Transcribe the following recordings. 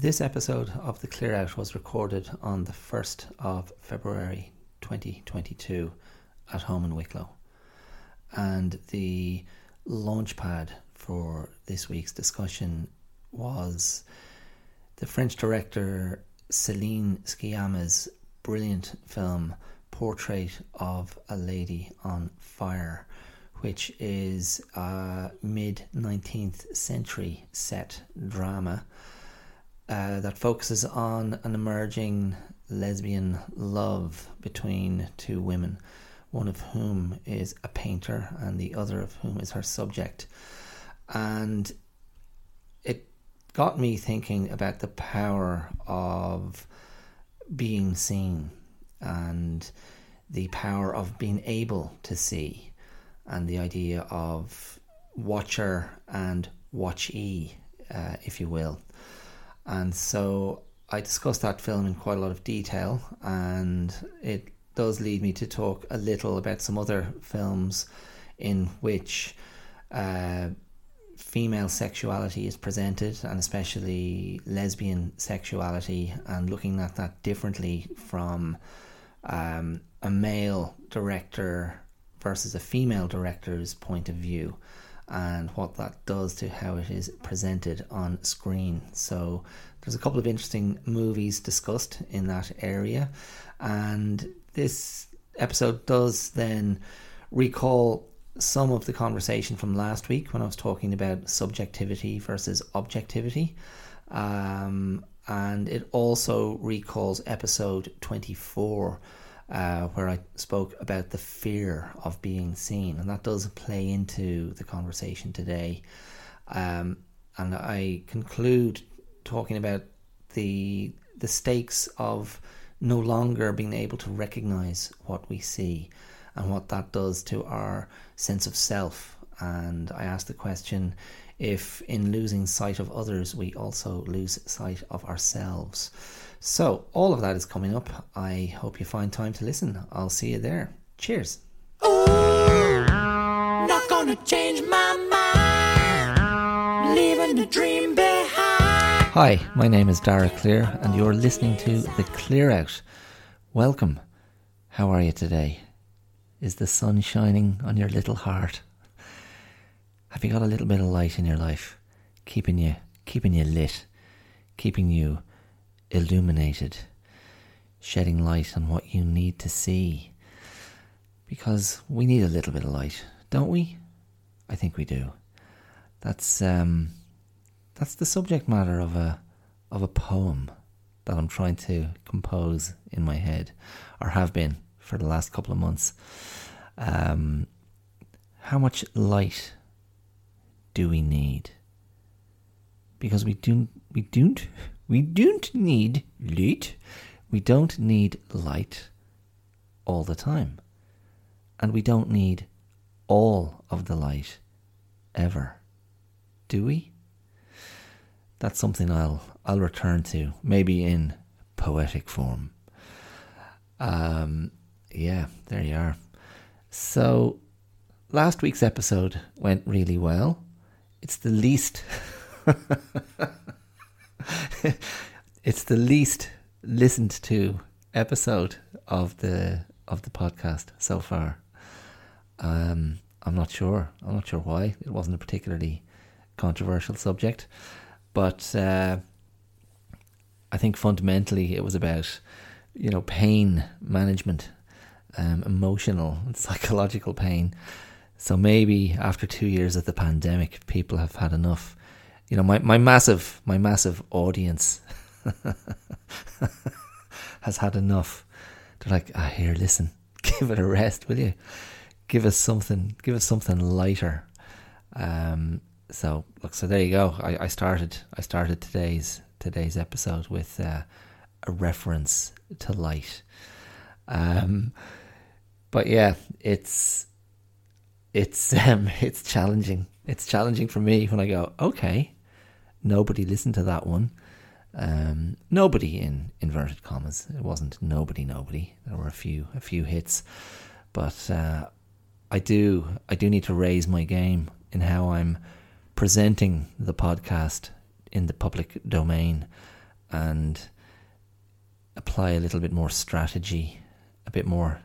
This episode of The Clear Out was recorded on the 1st of February 2022 at home in Wicklow. And the launchpad for this week's discussion was the French director Céline Sciamma's brilliant film Portrait of a Lady on Fire, which is a mid 19th century set drama uh, that focuses on an emerging lesbian love between two women, one of whom is a painter and the other of whom is her subject. And it got me thinking about the power of being seen and the power of being able to see and the idea of watcher and watchee, uh, if you will. And so I discussed that film in quite a lot of detail, and it does lead me to talk a little about some other films in which uh, female sexuality is presented, and especially lesbian sexuality, and looking at that differently from um, a male director versus a female director's point of view and what that does to how it is presented on screen. So there's a couple of interesting movies discussed in that area, and this episode does then recall some of the conversation from last week when I was talking about subjectivity versus objectivity. Um, and it also recalls episode 24 uh, where I spoke about the fear of being seen, and that does play into the conversation today. Um, and I conclude talking about the the stakes of no longer being able to recognize what we see and what that does to our sense of self. And I asked the question if, in losing sight of others, we also lose sight of ourselves. So, all of that is coming up. I hope you find time to listen. I'll see you there. Cheers. Ooh, not gonna change my mind. Leaving the dream behind. Hi, my name is Dara Clear, and you're listening to The Clear Out. Welcome. How are you today? Is the sun shining on your little heart? Have you got a little bit of light in your life, keeping you keeping you lit, keeping you illuminated, shedding light on what you need to see. Because we need a little bit of light, don't we? I think we do. That's um, that's the subject matter of a of a poem that I'm trying to compose in my head, or have been for the last couple of months. Um, how much light do we need? Because we do we don't we don't need light. We don't need light all the time. And we don't need all of the light ever. Do we? That's something I'll I'll return to, maybe in poetic form. Um yeah, there you are. So last week's episode went really well. It's the least it's the least listened to episode of the of the podcast so far. Um, I'm not sure. I'm not sure why. It wasn't a particularly controversial subject, but uh, I think fundamentally it was about you know pain management, um, emotional and psychological pain. So maybe after two years of the pandemic, people have had enough you know, my, my massive my massive audience has had enough. They're like, ah, here, listen, give it a rest, will you? Give us something, give us something lighter. Um, so look, so there you go. I, I started I started today's today's episode with uh, a reference to light. Um, but yeah, it's it's um, it's challenging. It's challenging for me when I go, okay, Nobody listened to that one. Um, nobody in inverted commas. It wasn't nobody, nobody. There were a few, a few hits, but uh, I do, I do need to raise my game in how I'm presenting the podcast in the public domain, and apply a little bit more strategy, a bit more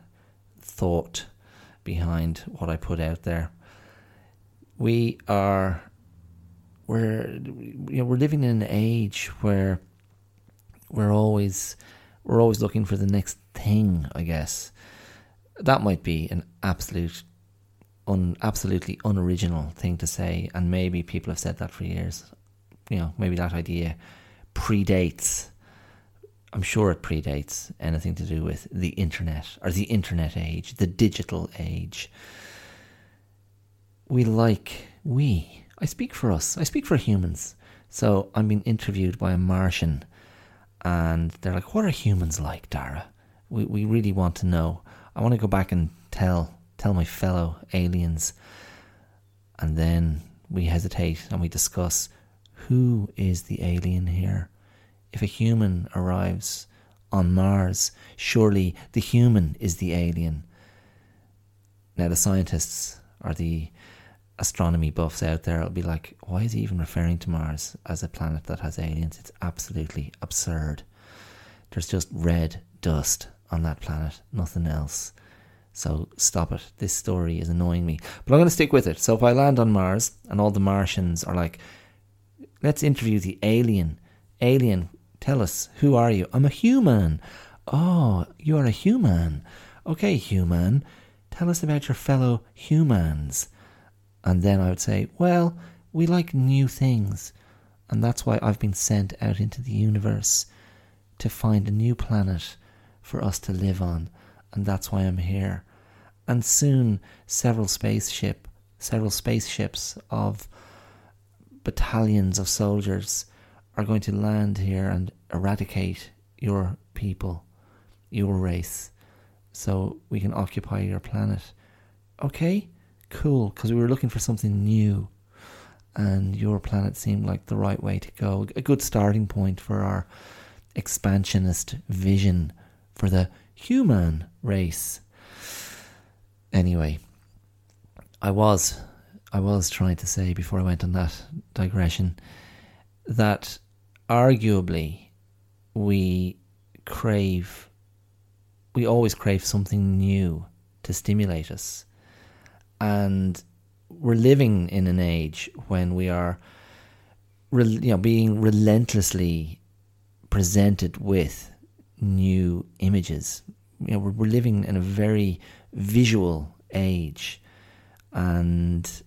thought behind what I put out there. We are we're you know we're living in an age where we're always we're always looking for the next thing, I guess. That might be an absolute un, absolutely unoriginal thing to say and maybe people have said that for years. You know, maybe that idea predates I'm sure it predates anything to do with the internet or the internet age, the digital age. We like, we, I speak for us, I speak for humans. So I'm being interviewed by a Martian and they're like, What are humans like, Dara? We, we really want to know. I want to go back and tell tell my fellow aliens. And then we hesitate and we discuss who is the alien here? if a human arrives on Mars, surely the human is the alien. Now, the scientists are the astronomy buffs out there will be like, why is he even referring to Mars as a planet that has aliens? It's absolutely absurd. There's just red dust on that planet, nothing else. So stop it. This story is annoying me. But I'm going to stick with it. So if I land on Mars and all the Martians are like, let's interview the alien. Alien, Tell us, who are you? I'm a human. Oh, you are a human. Okay, human. Tell us about your fellow humans. And then I would say, well, we like new things. And that's why I've been sent out into the universe to find a new planet for us to live on. And that's why I'm here. And soon, several spaceship, several spaceships of battalions of soldiers are going to land here and eradicate your people, your race, so we can occupy your planet. Okay, cool, because we were looking for something new, and your planet seemed like the right way to go. A good starting point for our expansionist vision for the human race. Anyway, I was I was trying to say before I went on that digression that arguably we crave we always crave something new to stimulate us and we're living in an age when we are you know being relentlessly presented with new images. You know we're, we're living in a very visual age and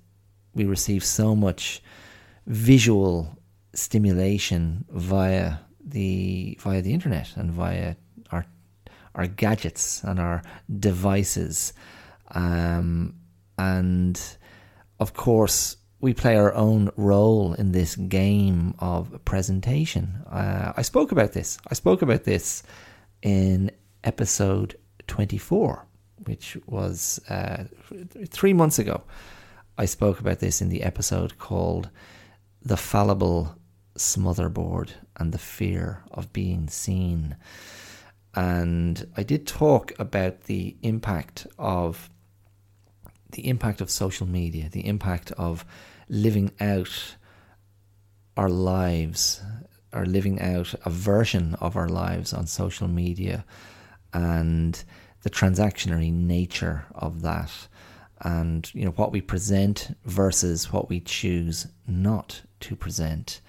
we receive so much visual stimulation via the via the internet and via our our gadgets and our devices, um, and of course we play our own role in this game of presentation. Uh, I spoke about this. I spoke about this in episode twenty four, which was uh, three months ago. I spoke about this in the episode called "The Fallible smotherboard and the fear of being seen. And I did talk about the impact of the impact of social media, the impact of living out our lives, or living out a version of our lives on social media, and the transactionary nature of that, and you know what we present versus what we choose not to present.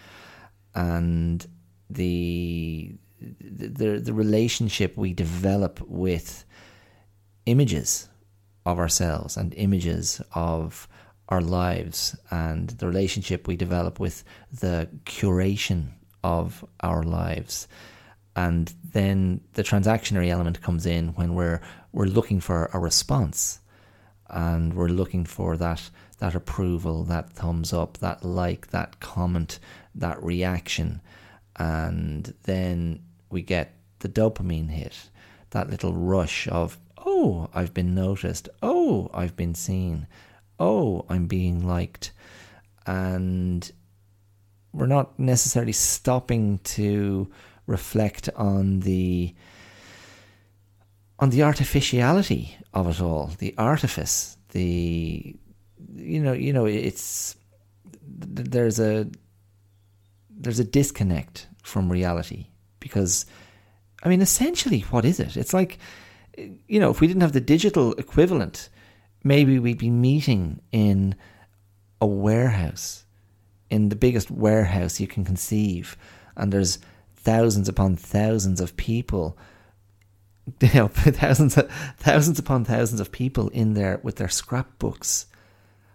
And the the the relationship we develop with images of ourselves and images of our lives and the relationship we develop with the curation of our lives. And then the transactionary element comes in when we're we're looking for a response and we're looking for that that approval that thumbs up that like that comment that reaction, and then we get the dopamine hit, that little rush of, oh, I've been noticed, oh, I've been seen, oh, I'm being liked. And we're not necessarily stopping to reflect on the on the artificiality of it all, the artifice, the you know, you know, it's there's a there's a disconnect from reality because I mean, essentially, what is it? It's like, you know, if we didn't have the digital equivalent, maybe we'd be meeting in a warehouse, in the biggest warehouse you can conceive, and there's thousands upon thousands of people. You know, thousands, thousands upon thousands of people in there with their scrapbooks,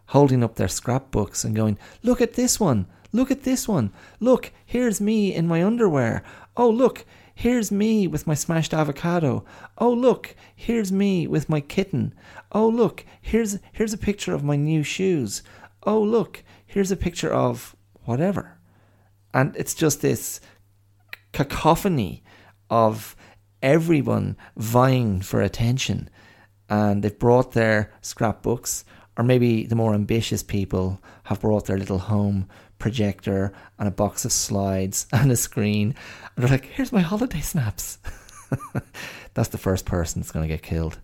holding up their scrapbooks and going, "Look at this one! Look at this one! Look, here's me in my underwear! Oh, look, Here's me with my smashed avocado. Oh look, here's me with my kitten. Oh look, here's here's a picture of my new shoes. Oh look, here's a picture of whatever. And it's just this cacophony of everyone vying for attention. And they've brought their scrapbooks, or maybe the more ambitious people have brought their little home projector and a box of slides and a screen. And they're like, here's my holiday snaps. that's the first person that's going to get killed.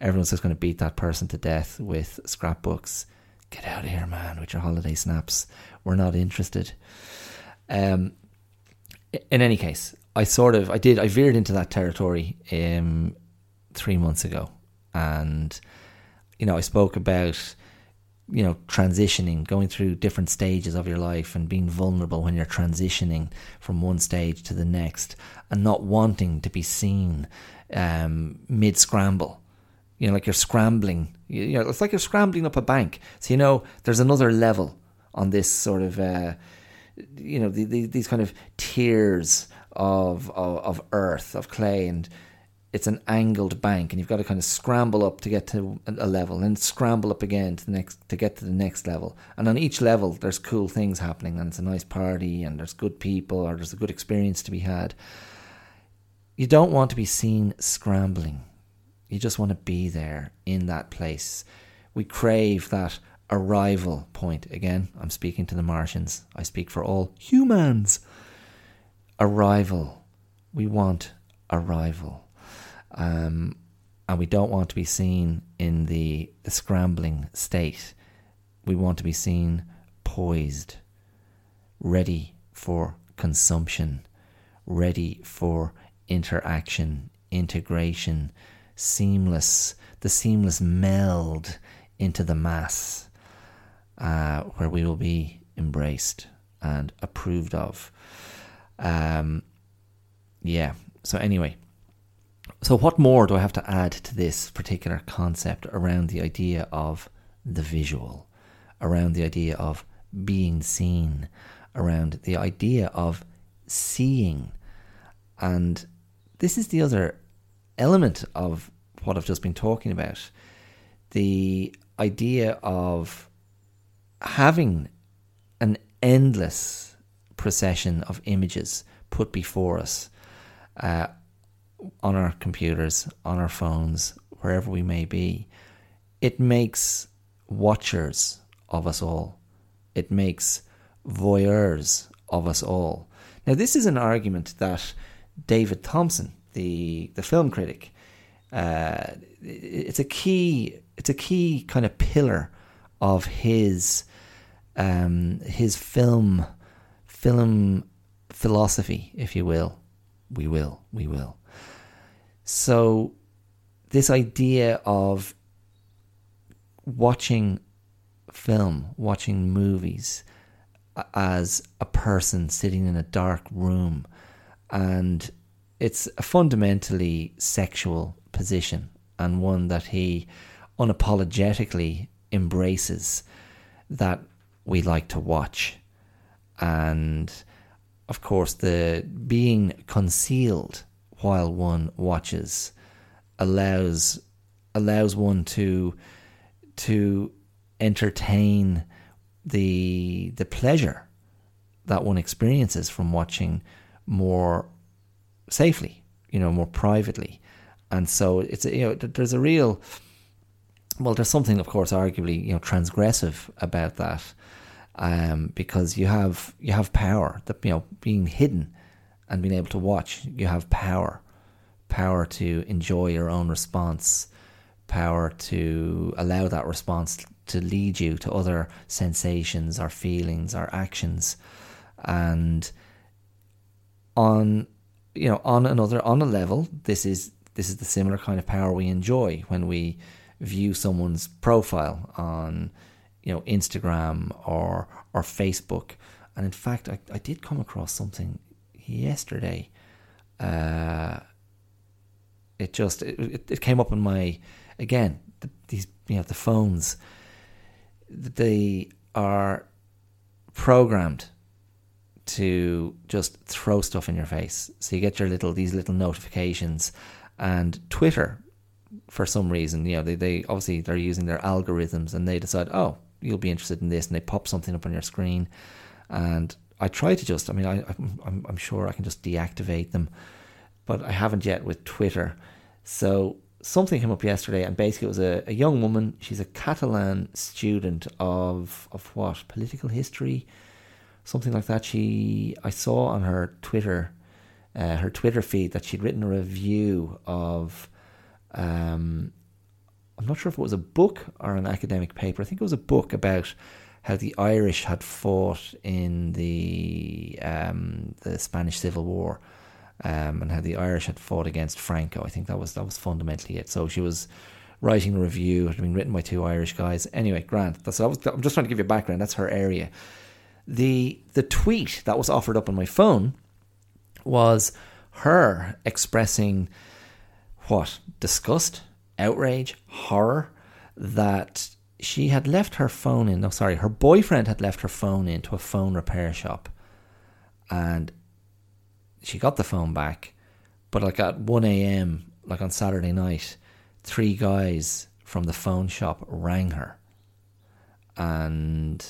Everyone's just going to beat that person to death with scrapbooks. Get out of here, man, with your holiday snaps. We're not interested. Um, in any case, I sort of, I did, I veered into that territory um, three months ago. And, you know, I spoke about you know, transitioning, going through different stages of your life and being vulnerable when you're transitioning from one stage to the next and not wanting to be seen um, mid scramble. You know, like you're scrambling. You, know, it's like you're scrambling up a bank. So, you know, there's another level on this sort of, uh, you know, the, the, these kind of tiers of, of, of earth, of clay. And, it's an angled bank and you've got to kind of scramble up to get to a level and scramble up again to the next to get to the next level. And on each level there's cool things happening and it's a nice party and there's good people or there's a good experience to be had. You don't want to be seen scrambling. You just want to be there in that place. We crave that arrival point. Again i'm speaking to the martians. I speak for all humans. Arrival. We want arrival um, and we don't want to be seen in the, scrambling state. We want to be seen poised, ready for consumption, ready for interaction, integration, seamless, the seamless meld into the mass, uh, where we will be embraced and approved of. Um, yeah. So anyway, so, what more do I have to add to this particular concept around the idea of the visual, around the idea of being seen, around the idea of seeing? And this is the other element of what I've just been talking about the idea of having an endless procession of images put before us. Uh, on our computers, on our phones, wherever we may be, it makes watchers of us all. It makes voyeurs of us all. Now, this is an argument that David Thomson, the the film critic, uh, it's a key it's a key kind of pillar of his um, his film film philosophy, if you will. We will, we will. So, this idea of watching film, watching movies as a person sitting in a dark room, and it's a fundamentally sexual position and one that he unapologetically embraces that we like to watch. And of course, the being concealed while one watches allows allows one to to entertain the the pleasure that one experiences from watching more safely, you know, more privately. And so it's you know there's a real well there's something of course arguably you know transgressive about that um, because you have you have power that you know being hidden and being able to watch, you have power. Power to enjoy your own response, power to allow that response to lead you to other sensations or feelings or actions. And on you know, on another on a level, this is this is the similar kind of power we enjoy when we view someone's profile on, you know, Instagram or or Facebook. And in fact, I, I did come across something yesterday. Uh, it just it, it came up in my again the, these you know the phones they are programmed to just throw stuff in your face. So you get your little these little notifications, and Twitter, for some reason, you know, they, they obviously they're using their algorithms, and they decide, oh, you'll be interested in this, and they pop something up on your screen, and I try to just, I mean, I I'm I'm sure I can just deactivate them, but I haven't yet with Twitter. So something came up yesterday, and basically it was a, a young woman. She's a Catalan student of of what political history, something like that. She I saw on her Twitter, uh, her Twitter feed that she'd written a review of. Um, I'm not sure if it was a book or an academic paper. I think it was a book about how the Irish had fought in the um, the Spanish Civil War um, and how the Irish had fought against Franco. I think that was that was fundamentally it. So she was writing a review, It had been written by two Irish guys. Anyway, Grant. That's was, I'm just trying to give you a background. That's her area. The the tweet that was offered up on my phone was her expressing what disgust, outrage, horror that she had left her phone in. No, sorry, her boyfriend had left her phone into a phone repair shop, and she got the phone back, but like at 1 a.m., like on Saturday night, three guys from the phone shop rang her. And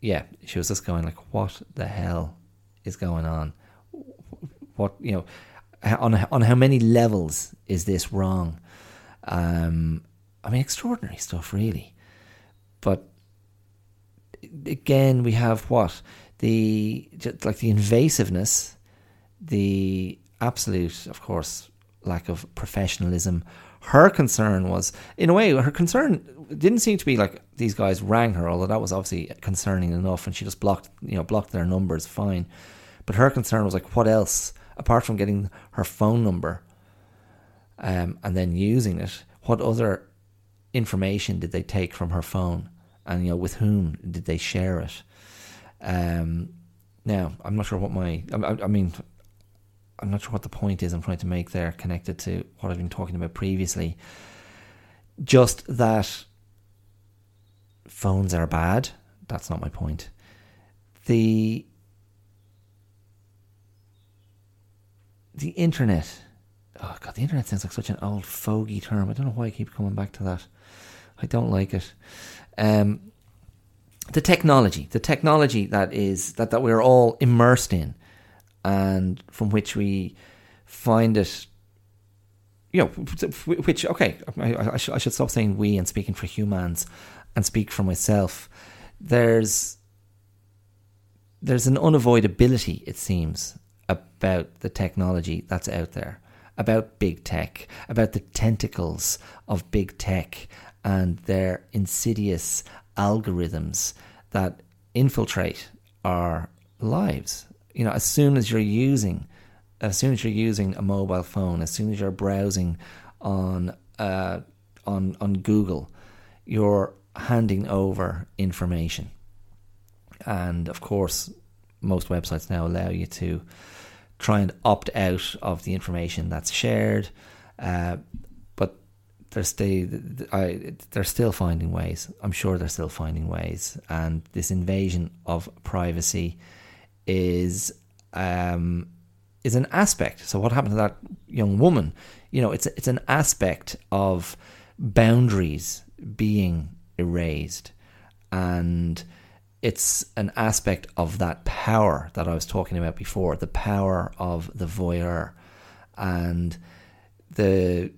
yeah, she was just going like, what the hell is going on? What, you know, on, on how many levels is this wrong? Um, I mean, extraordinary stuff, really. But again, we have what? The, like the invasiveness the absolute, of course, lack of professionalism. Her concern was, in a way, her concern didn't seem to be like these guys rang her, although that was obviously concerning enough, and she just blocked, you know, blocked their numbers, fine. But her concern was like, what else apart from getting her phone number, um, and then using it? What other information did they take from her phone, and you know, with whom did they share it? Um, now, I'm not sure what my, I, I mean, I'm not sure what the point is I'm trying to make there, connected to what I've been talking about previously. Just that phones are bad. That's not my point. The the internet. Oh god, the internet sounds like such an old fogey term. I don't know why I keep coming back to that. I don't like it. Um, the technology, the technology that is that that we're all immersed in and from which we find it you know, which okay, I, I, should stop saying we and speaking for humans, and speak for myself. There's there's an unavoidability, it seems, about the technology that's out there, about big tech, about the tentacles of big tech and their insidious algorithms that infiltrate our lives. You know, as soon as you're using, as soon as you're using a mobile phone, as soon as you're browsing on uh, on on Google, you're handing over information, and of course, most websites now allow you to try and opt out of the information that's shared. Uh, but they're still, I, they're still finding ways. I'm sure they're still finding ways, and this invasion of privacy is um, is an aspect. So what happened to that young woman? You know, it's it's an aspect of boundaries being erased, and it's an aspect of that power that I was talking about before, the power of the voyeur, and the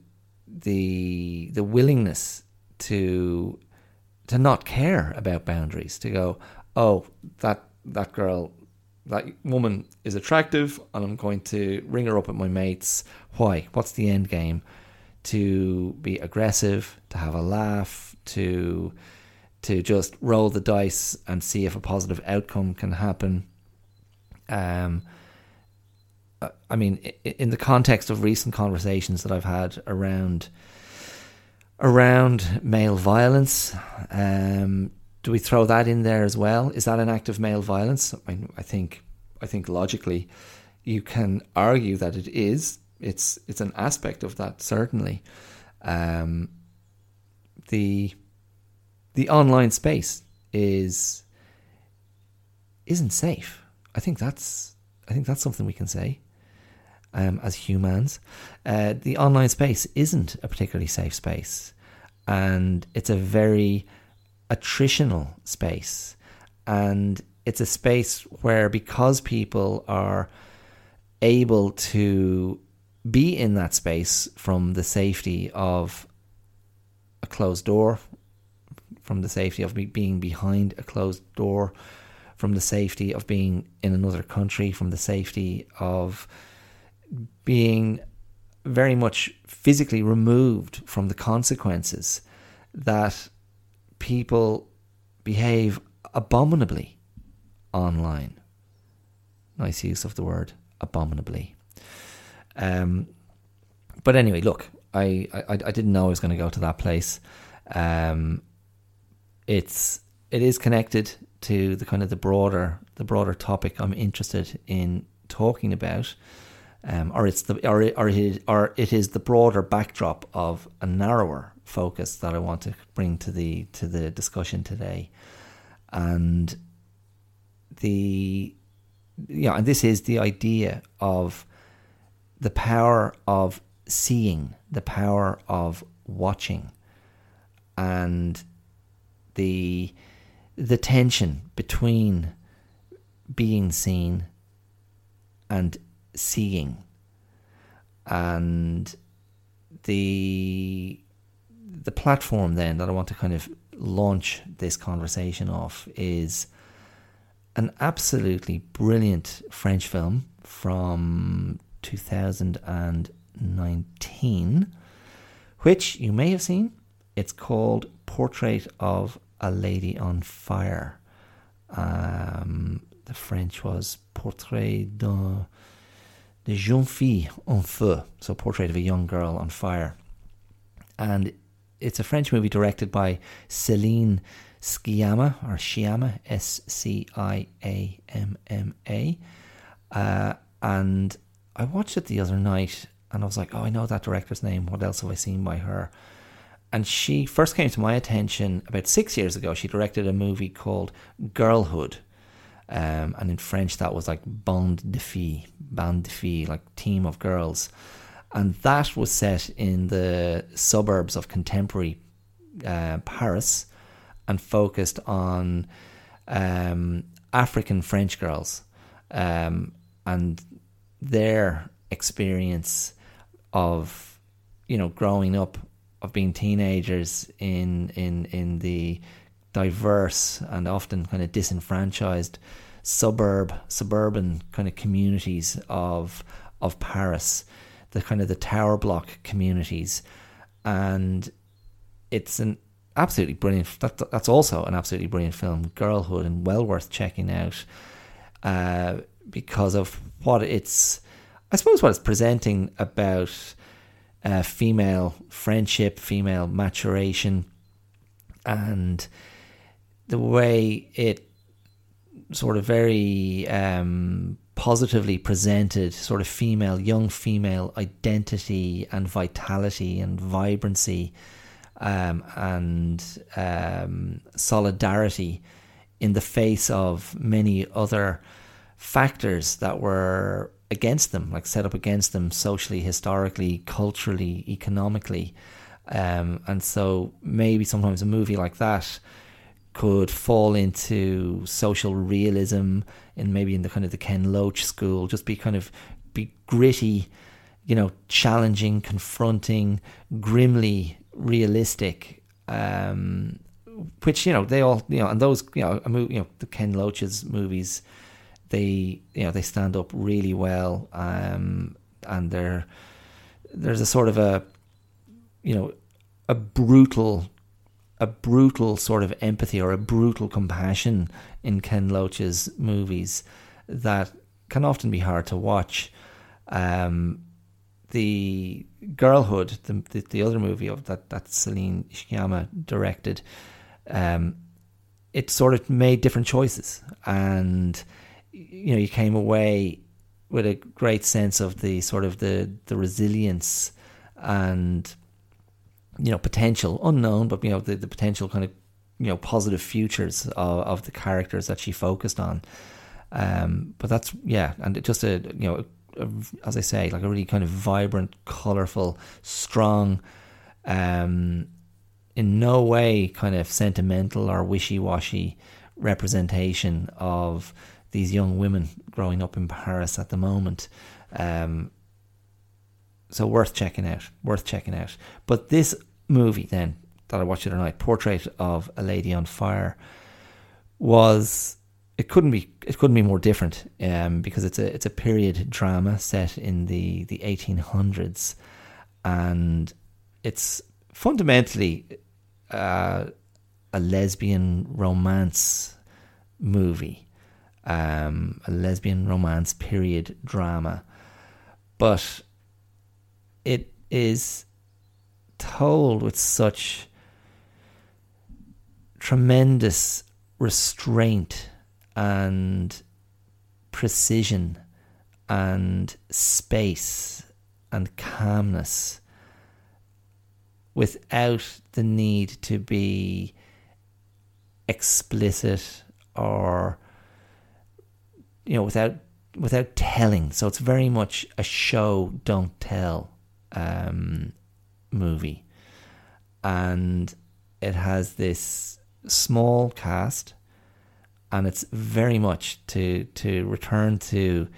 the the willingness to to not care about boundaries, to go, oh, that that girl that woman is attractive and I'm going to ring her up at my mates. Why? What's the end game? To be aggressive, to have a laugh, to to just roll the dice and see if a positive outcome can happen. Um, I mean, in the context of recent conversations that I've had around around male violence, um, do we throw that in there as well? Is that an act of male violence? I mean, I think I think logically, you can argue that it is. It's it's an aspect of that certainly. Um, the the online space is isn't safe. I think that's I think that's something we can say um, as humans. Uh, the online space isn't a particularly safe space, and it's a very attritional space, and it's a space where because people are able to be in that space from the safety of a closed door, from the safety of being behind a closed door, from the safety of being in another country, from the safety of being very much physically removed from the consequences that people behave abominably online. Nice use of the word abominably. Um, but anyway, look, I, I, I didn't know I was going to go to that place. Um, it's it is connected to the kind of the broader the broader topic I'm interested in talking about, um, or it's the or or it, or it is the broader backdrop of a narrower focus that I want to bring to the to the discussion today, and the yeah, and this is the idea of the power of seeing, the power of watching, and the the tension between being seen and seeing. And the the platform then that I want to kind of launch this conversation off is an absolutely brilliant French film from 2019 which you may have seen. It's called Portrait of a Lady on Fire. Um, the French was Portrait de, de jeune fille en feu, so Portrait of a Young Girl on Fire. And it's a French movie directed by Céline Sciamma, or Sciamma, S C I A M M A. Uh, and I watched it the other night and I was like, oh, I know that director's name. What else have I seen by her? And she first came to my attention about six years ago. She directed a movie called Girlhood. Um, and in French, that was like Bande de Filles, Bande de Filles, like team of girls. And that was set in the suburbs of contemporary uh, Paris and focused on um, African French girls um, and their experience of, you know, growing up of being teenagers in in in the diverse and often kind of disenfranchised suburb suburban kind of communities of of Paris, the kind of the tower block communities, and it's an absolutely brilliant. That, that's also an absolutely brilliant film, Girlhood, and well worth checking out uh, because of what it's. I suppose what it's presenting about uh, female friendship, female maturation, and the way it sort of very um, positively presented sort of female, young female identity and vitality and vibrancy um, and um, solidarity in the face of many other factors that were against them, like set up against them socially, historically, culturally, economically. Um, and so maybe sometimes a movie like that could fall into social realism and maybe in the kind of the Ken Loach school, just be kind of be gritty, you know, challenging, confronting, grimly realistic. Um, which you know they all you know and those you know you know the Ken Loach's movies they you know they stand up really well, um, and they're there's a sort of a you know a brutal a brutal sort of empathy or a brutal compassion in Ken Loach's movies that can often be hard to watch. Um, the Girlhood, the, the, the other movie of that that Celine Sciamma directed, um, it sort of made different choices, and you know you came away with a great sense of the sort of the the resilience and you know potential unknown, but you know the, the potential kind of you know positive futures of, of the characters that she focused on. Um, but that's yeah, and just a you know a, as I say, like a really kind of vibrant, colorful, strong, um, in no way kind of sentimental or wishy washy representation of these young women growing up in Paris at the moment. Um, so worth checking out. Worth checking out. But this movie then that I watched the other night, Portrait of a Lady on Fire, was it couldn't be it couldn't be more different um, because it's a it's a period drama set in the the 1800s and it's fundamentally uh, a lesbian romance movie um, a lesbian romance period drama. But it is told with such tremendous restraint and precision and space and calmness without the need to be explicit or you know without without telling. So it's very much a show don't tell um, movie. And it has this small cast and it's very much to to return to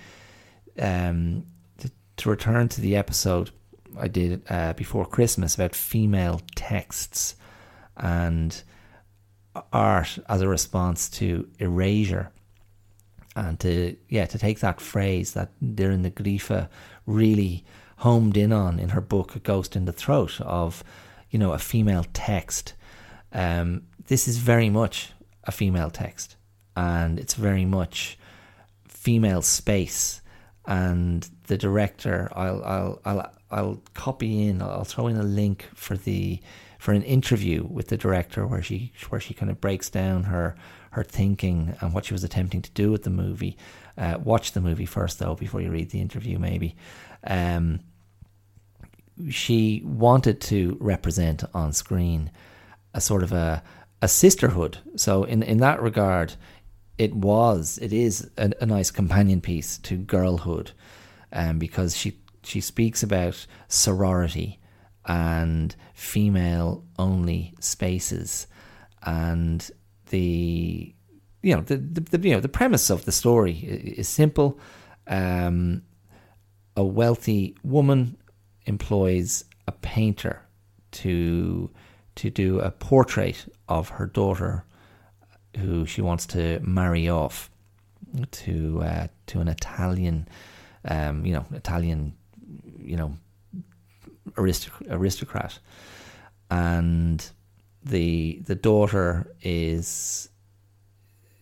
um to, to return to the episode I did uh, before Christmas about female texts and art as a response to erasure and to yeah to take that phrase that Ní Ghríofa really homed in on in her book A Ghost in the Throat of you know a female text um, this is very much a female text and it's very much female space. And the director, I'll I'll I'll I'll copy in. I'll throw in a link for the for an interview with the director where she where she kind of breaks down her her thinking and what she was attempting to do with the movie. Uh, watch the movie first though before you read the interview, maybe. Um, she wanted to represent on screen a sort of a a sisterhood. So in in that regard, it was, it is a, a nice companion piece to girlhood, um, because she she speaks about sorority and female only spaces and the you know the, the, the, you know the premise of the story is simple. Um, a wealthy woman employs a painter to to do a portrait of her daughter who she wants to marry off to uh, to an Italian, um, you know, Italian, you know, aristoc- aristocrat, and the the daughter is,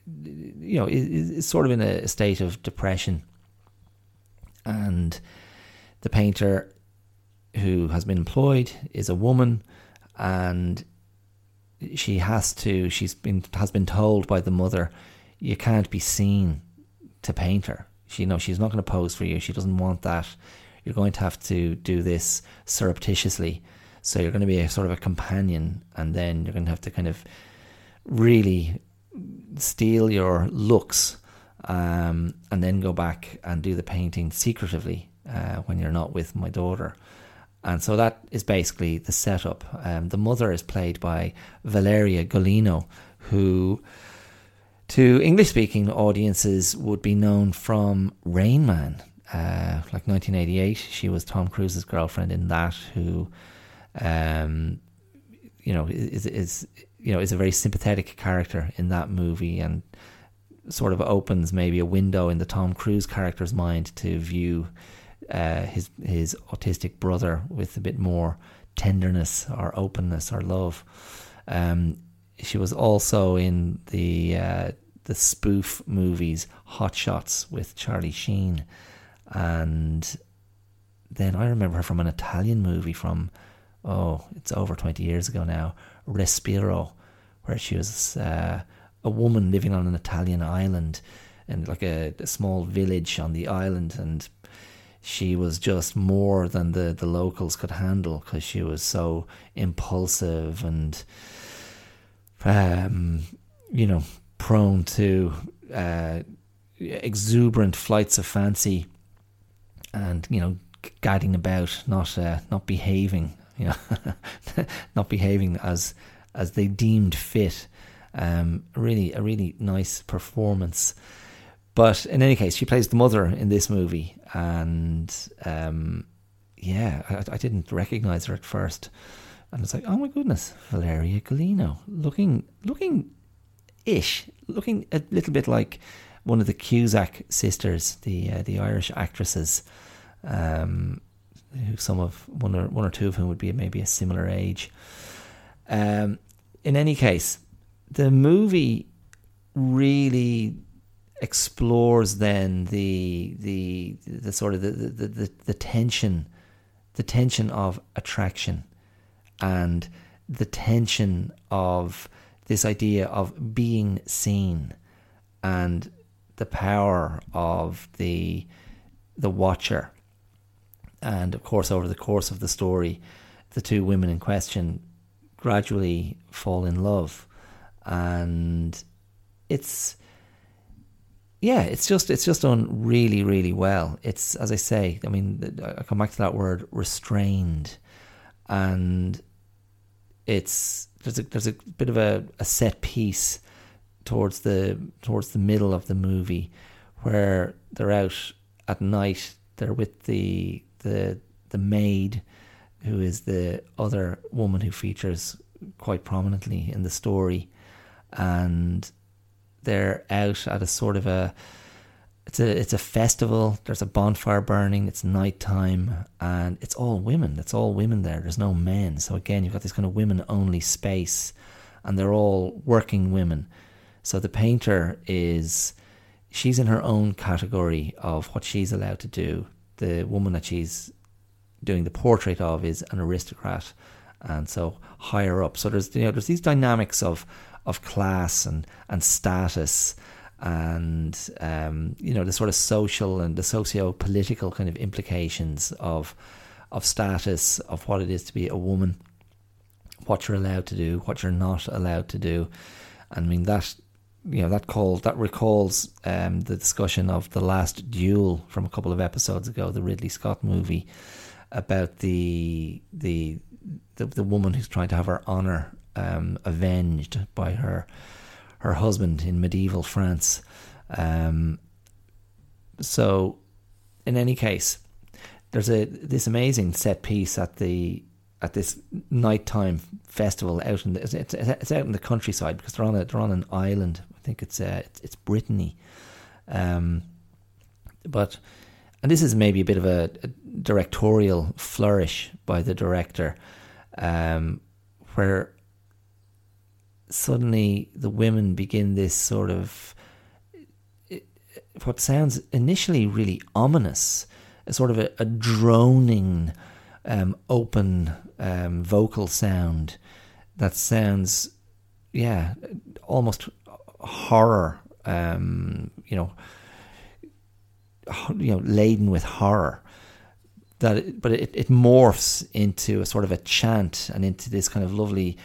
you know, is, is sort of in a state of depression, and the painter who has been employed is a woman, and she has to she's been has been told by the mother you can't be seen to paint her. She you know she's not going to pose for you. She doesn't want that. You're going to have to do this surreptitiously so you're going to be a sort of a companion and then you're going to have to kind of really steal your looks um, and then go back and do the painting secretively uh, when you're not with my daughter and so that is basically the setup. Um, the mother is played by Valeria Golino, who to English speaking audiences would be known from Rain Man, uh, like 1988. She was Tom Cruise's girlfriend in that, who, um, you know, is, is you know is a very sympathetic character in that movie and sort of opens maybe a window in the Tom Cruise character's mind to view uh, his his autistic brother with a bit more tenderness or openness or love. Um, she was also in the uh, the spoof movies Hot Shots with Charlie Sheen, and then I remember her from an Italian movie from oh, it's over twenty years ago now, Respiro, where she was uh, a woman living on an Italian island in like a, a small village on the island, and she was just more than the, the locals could handle because she was so impulsive and, um, you know, prone to uh, exuberant flights of fancy and, you know, gadding about, not uh, not behaving, you know, not behaving as as they deemed fit. Um, really, a really nice performance. But in any case, she plays the mother in this movie, and um, yeah, I, I, didn't recognize her at first, and it's like, oh my goodness, Valeria Golino, looking looking ish, looking a little bit like one of the Cusack sisters, the uh, the Irish actresses, um, who some of one or one or two of whom would be maybe a similar age. Um, in any case, the movie really explores then the the the sort of the the, the, the tension the tension of attraction and the tension of this idea of being seen and the power of the the watcher and of course over the course of the story the two women in question gradually fall in love and it's yeah, it's just it's just done really really well. It's as I say, I mean, I come back to that word restrained, and it's there's a there's a bit of a, a set piece towards the towards the middle of the movie where they're out at night. They're with the the the maid, who is the other woman who features quite prominently in the story, and they're out at a sort of a it's a it's a festival. There's a bonfire burning. It's nighttime, and it's all women. It's all women there. There's no men. So again, you've got this kind of women only space, and they're all working women. So the painter is she's in her own category of what she's allowed to do. The woman that she's doing the portrait of is an aristocrat, and so higher up. So there's you know there's these dynamics of of class and, and status and um, you know the sort of social and the socio-political kind of implications of of status of what it is to be a woman what you're allowed to do what you're not allowed to do And I mean that you know that call that recalls um, the discussion of the last duel from a couple of episodes ago the Ridley Scott movie about the the the, the woman who's trying to have her honor um, avenged by her her husband in medieval France. Um, so, in any case, there's a this amazing set piece at the at this nighttime festival out in the, it's, it's, out in the countryside because they're on a they're on an island. Think it's uh, it's, it's Brittany, um, but and this is maybe a bit of a, a directorial flourish by the director, um, where suddenly the women begin this sort of what sounds initially really ominous, a sort of a, a droning, um, open um, vocal sound that sounds, yeah, almost horror. Um, you know, you know, laden with horror. That, it, but it, it morphs into a sort of a chant and into this kind of lovely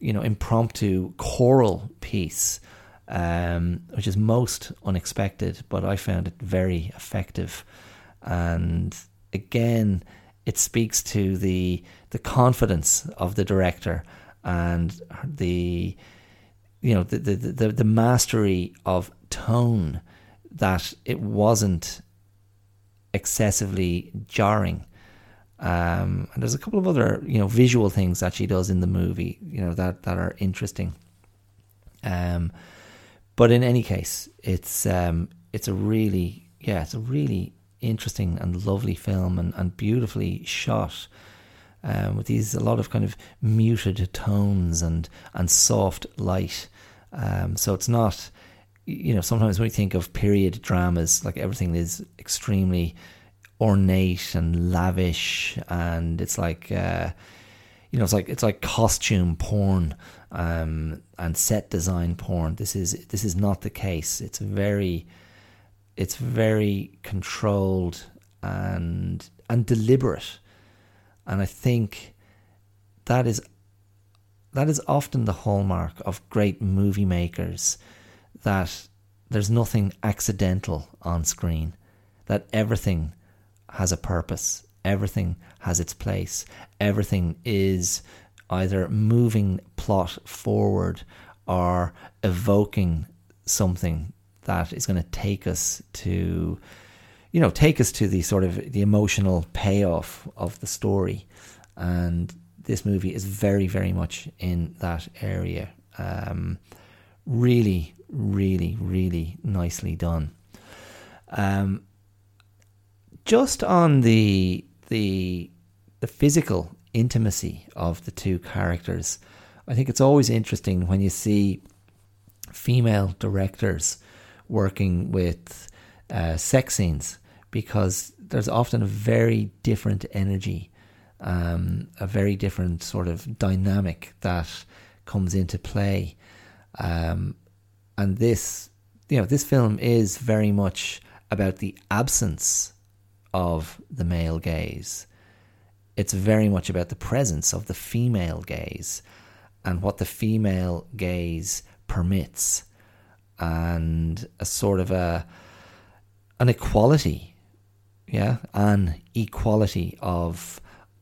you know, impromptu choral piece, um, which is most unexpected, but I found it very effective. And again, it speaks to the the confidence of the director and the you know the the the, the mastery of tone that it wasn't excessively jarring um, and there's a couple of other, you know, visual things that she does in the movie, you know, that, that are interesting. Um, but in any case, it's um, it's a really, yeah, it's a really interesting and lovely film and, and beautifully shot. Um, with these a lot of kind of muted tones and and soft light. Um, so it's not, you know, sometimes when we think of period dramas, like everything is extremely ornate and lavish, and it's like uh, you know, it's like it's like costume porn um, and set design porn. This is this is not the case. It's very it's very controlled and and deliberate, and I think that is that is often the hallmark of great movie makers that there's nothing accidental on screen that everything has a purpose everything has its place everything is either moving plot forward or evoking something that is going to take us to you know take us to the sort of the emotional payoff of the story. And this movie is very, very much in that area. Um, really, really, really nicely done. Um, just on the the the physical intimacy of the two characters, I think it's always interesting when you see female directors working with uh, sex scenes because there's often a very different energy um, a very different sort of dynamic that comes into play. Um, and this, you know, this film is very much about the absence of the male gaze. It's very much about the presence of the female gaze and what the female gaze permits and a sort of a an equality yeah an equality of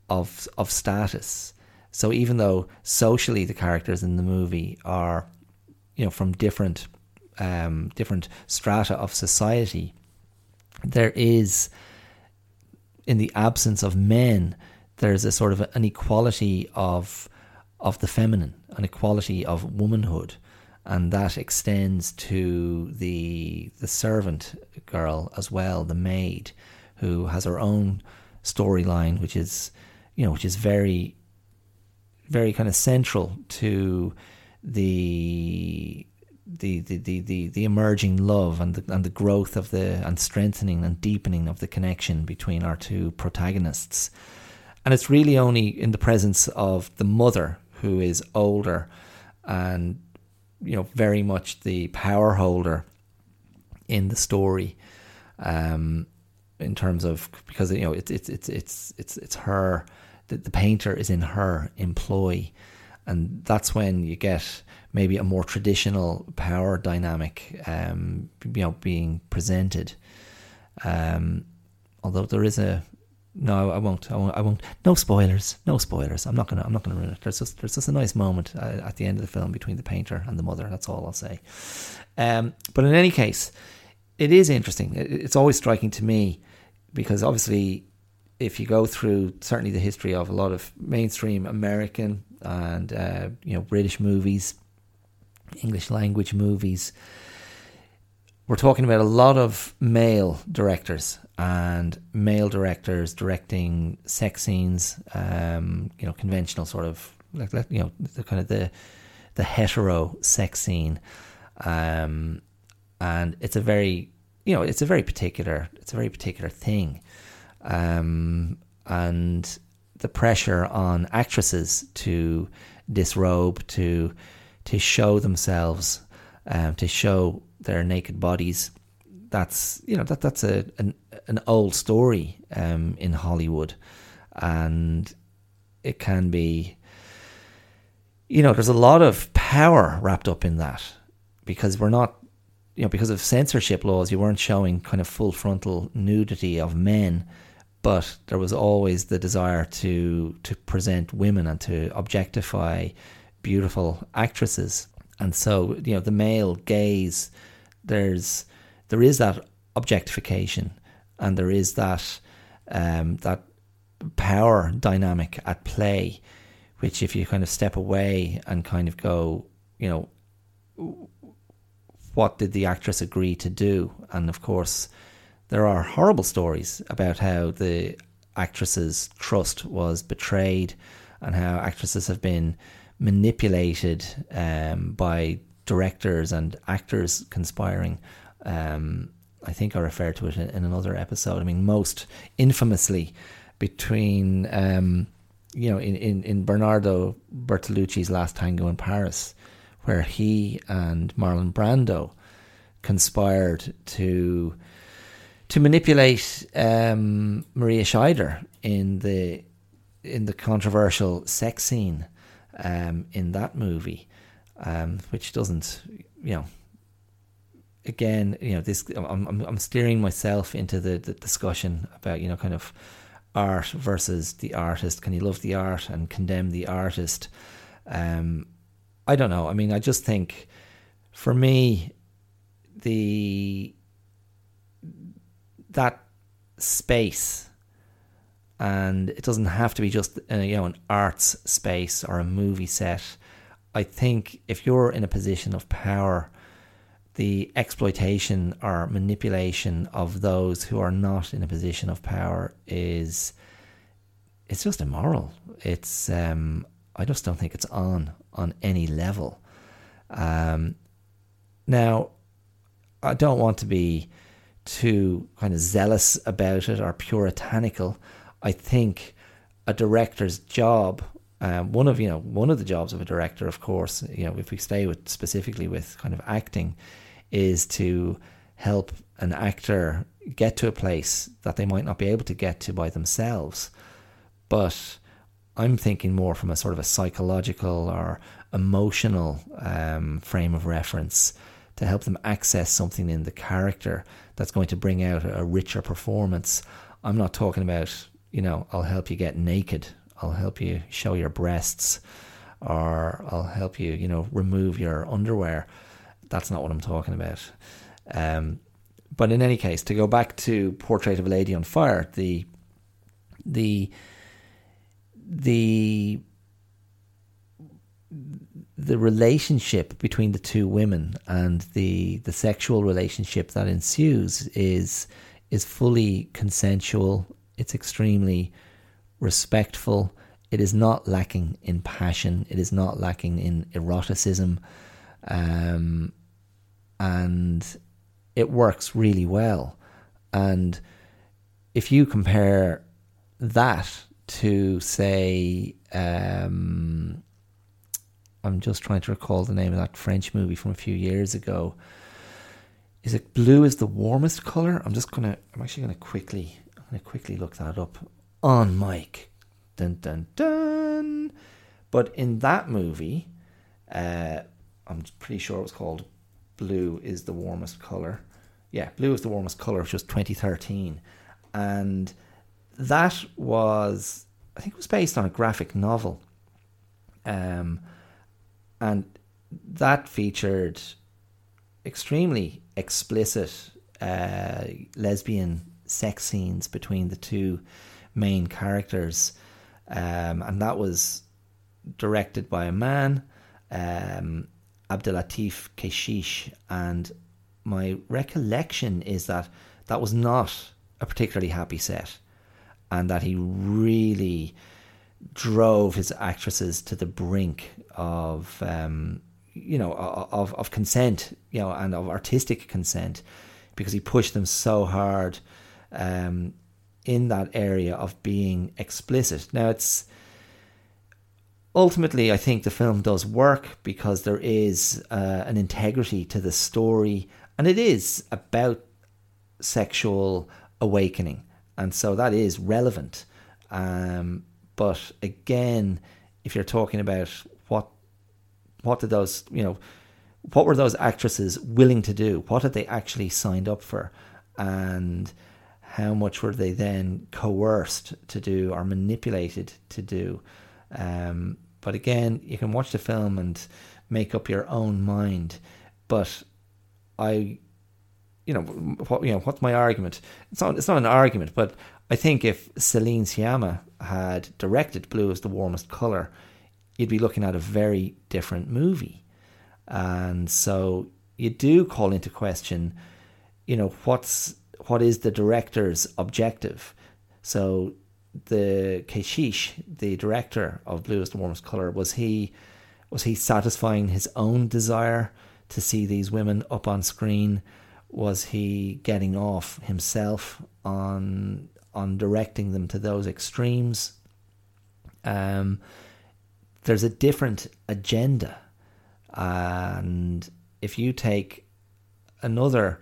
of of status. So even though socially the characters in the movie are, you know, from different um, different strata of society, there is, in the absence of men, there's a sort of an equality of of the feminine, an equality of womanhood, and that extends to the the servant girl as well, the maid, who has her own storyline, which is you know, which is very, very kind of central to the the, the, the, the, the emerging love and the, and the growth of the and strengthening and deepening of the connection between our two protagonists. And it's really only in the presence of the mother who is older and you know very much the power holder in the story um, in terms of because you know it's it's it's it's it's it's her the, the painter is in her employ. And that's when you get maybe a more traditional power dynamic, um, you know, being presented. Um, although there is a no, I won't. I won't. I won't. No spoilers. No spoilers. I'm not gonna. I'm not gonna ruin it. There's just there's just a nice moment uh, at the end of the film between the painter and the mother. That's all I'll say. Um, but in any case, it is interesting. It's always striking to me because obviously if you go through certainly the history of a lot of mainstream American and uh, you know British movies, English language movies, we're talking about a lot of male directors and male directors directing sex scenes, um, you know, conventional sort of like you know the kind of the the hetero sex scene, um, and it's a very you know it's a very particular it's a very particular thing um, and the pressure on actresses to disrobe, to to show themselves, um, to show their naked bodies. That's you know that that's a an, an old story um, in Hollywood, and it can be. You know, there's a lot of power wrapped up in that because we're not you know, because of censorship laws, you weren't showing kind of full frontal nudity of men but there was always the desire to to present women and to objectify beautiful actresses. And so, you know, the male gaze, there's there is that objectification, and there is that um, that power dynamic at play, which if you kind of step away and kind of go, you know, what did the actress agree to do? And of course, there are horrible stories about how the actresses' trust was betrayed and how actresses have been manipulated um, by directors and actors conspiring um, I think I referred to it in, in another episode. I mean, most infamously between, um, you know, in, in, in Bernardo Bertolucci's Last Tango in Paris, where he and Marlon Brando conspired to to manipulate um, Maria Schneider in the in the controversial sex scene um, in that movie, um, which doesn't, you know, again, you know, this I'm I'm, I'm steering myself into the, the discussion about you know kind of art versus the artist. Can you love the art and condemn the artist? Um, I don't know. I mean, I just think for me, the that space. And it doesn't have to be just uh, you know an arts space or a movie set. I think if you're in a position of power the exploitation or manipulation of those who are not in a position of power is it's just immoral. It's um, i just don't think it's on on any level. Um, now i don't want to be too kind of zealous about it or puritanical. I think a director's job, um, one of you know one of the jobs of a director, of course, you know, if we stay with specifically with kind of acting, is to help an actor get to a place that they might not be able to get to by themselves. But I'm thinking more from a sort of a psychological or emotional um, frame of reference to help them access something in the character that's going to bring out a richer performance. I'm not talking about, you know, I'll help you get naked, I'll help you show your breasts, or I'll help you, you know, remove your underwear. That's not what I'm talking about. Um, but in any case, to go back to Portrait of a Lady on Fire, the the the the relationship between the two women and the the sexual relationship that ensues is is fully consensual. It's extremely respectful. It is not lacking in passion. It is not lacking in eroticism, um, and it works really well. And if you compare that to say um, I'm just trying to recall the name of that French movie from a few years ago. Is it blue is the warmest color? I'm just gonna. I'm actually gonna quickly. I'm gonna quickly look that up on mic. Dun dun dun. But in that movie, uh, I'm pretty sure it was called "Blue is the warmest color." Yeah, "Blue is the warmest color," which was 2013, and that was I think it was based on a graphic novel. Um, and that featured extremely explicit uh, lesbian sex scenes between the two main characters, um, and that was directed by a man, um, Abdellatif Kechiche, and my recollection is that that was not a particularly happy set, and that he really drove his actresses to the brink of um, you know of of consent, you know, and of artistic consent, because he pushed them so hard um, in that area of being explicit. Now it's ultimately, I think the film does work because there is uh, an integrity to the story, and it is about sexual awakening, and so that is relevant. Um, but again, if you're talking about what did those you know what were those actresses willing to do? What had they actually signed up for? And how much were they then coerced to do or manipulated to do? Um, but again, you can watch the film and make up your own mind. But I, you know, what you know, what's my argument? It's not. It's not an argument, but I think if Celine Sciamma had directed Blue as the Warmest Colour, you'd be looking at a very different movie. And so you do call into question, you know, what's what is the director's objective? So the Kechiche, the director of Blue is the Warmest Colour, was he was he satisfying his own desire to see these women up on screen? was he getting off himself on on directing them to those extremes? Um, there's a different agenda, and if you take another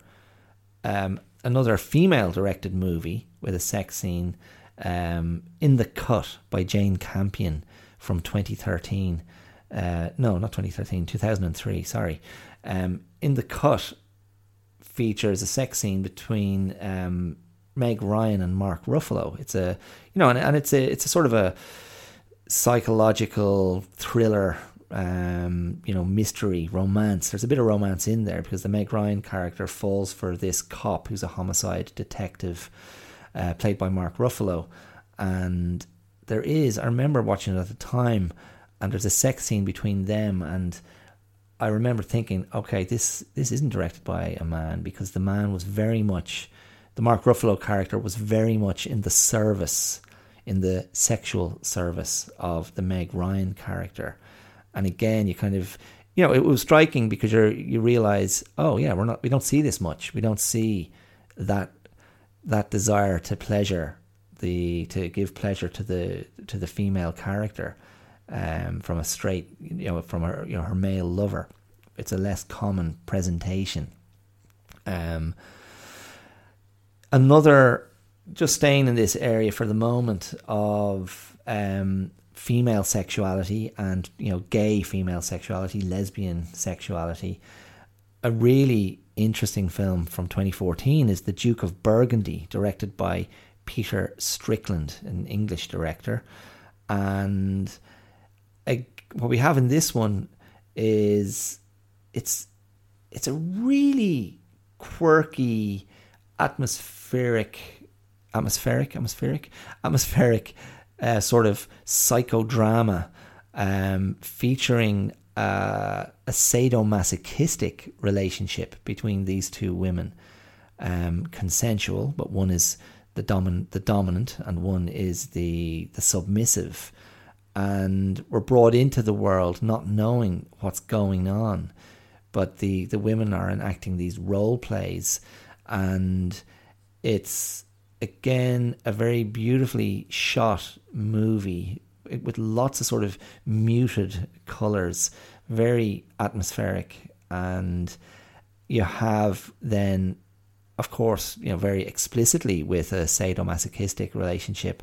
um, another female directed movie with a sex scene um, in the cut by Jane Campion from 2013. Uh, no, not 2013, 2003. Sorry. Um, in the cut features a sex scene between um, Meg Ryan and Mark Ruffalo. It's a you know, and, and it's a it's a sort of a psychological thriller um, you know, mystery, romance. There's a bit of romance in there because the Meg Ryan character falls for this cop who's a homicide detective, uh, played by Mark Ruffalo. And there is, I remember watching it at the time, and there's a sex scene between them. And I remember thinking, okay, this, this isn't directed by a man because the man was very much, the Mark Ruffalo character was very much in the service, in the sexual service of the Meg Ryan character and again, you kind of, you know, it was striking because you you realize, oh yeah, we're not, we don't see this much. We don't see that that desire to pleasure the to give pleasure to the to the female character um, from a straight, you know, from her you know her male lover. It's a less common presentation. Um, another, just staying in this area for the moment of um, female sexuality and you know gay female sexuality, lesbian sexuality. A really interesting film from 2014 is The Duke of Burgundy, directed by Peter Strickland, an English director, and a, what we have in this one is it's it's a really quirky, atmospheric, atmospheric, atmospheric, atmospheric uh, sort of psychodrama um, featuring uh, a sadomasochistic relationship between these two women. Um, consensual, but one is the dominant, the dominant, and one is the the submissive. And we're brought into the world not knowing what's going on, but the the women are enacting these role plays, and it's again a very beautifully shot movie with lots of sort of muted colors, very atmospheric, and you have then, of course, you know, very explicitly with a sadomasochistic relationship,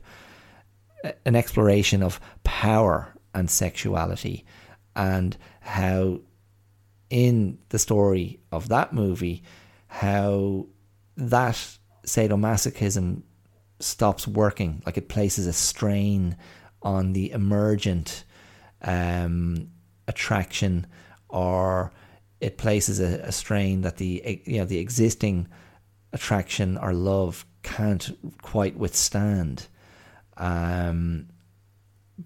an exploration of power and sexuality, and how in the story of that movie, how that sadomasochism stops working, like it places a strain on the emergent um, attraction, or it places a, a, strain that the you know the existing attraction or love can't quite withstand. Um,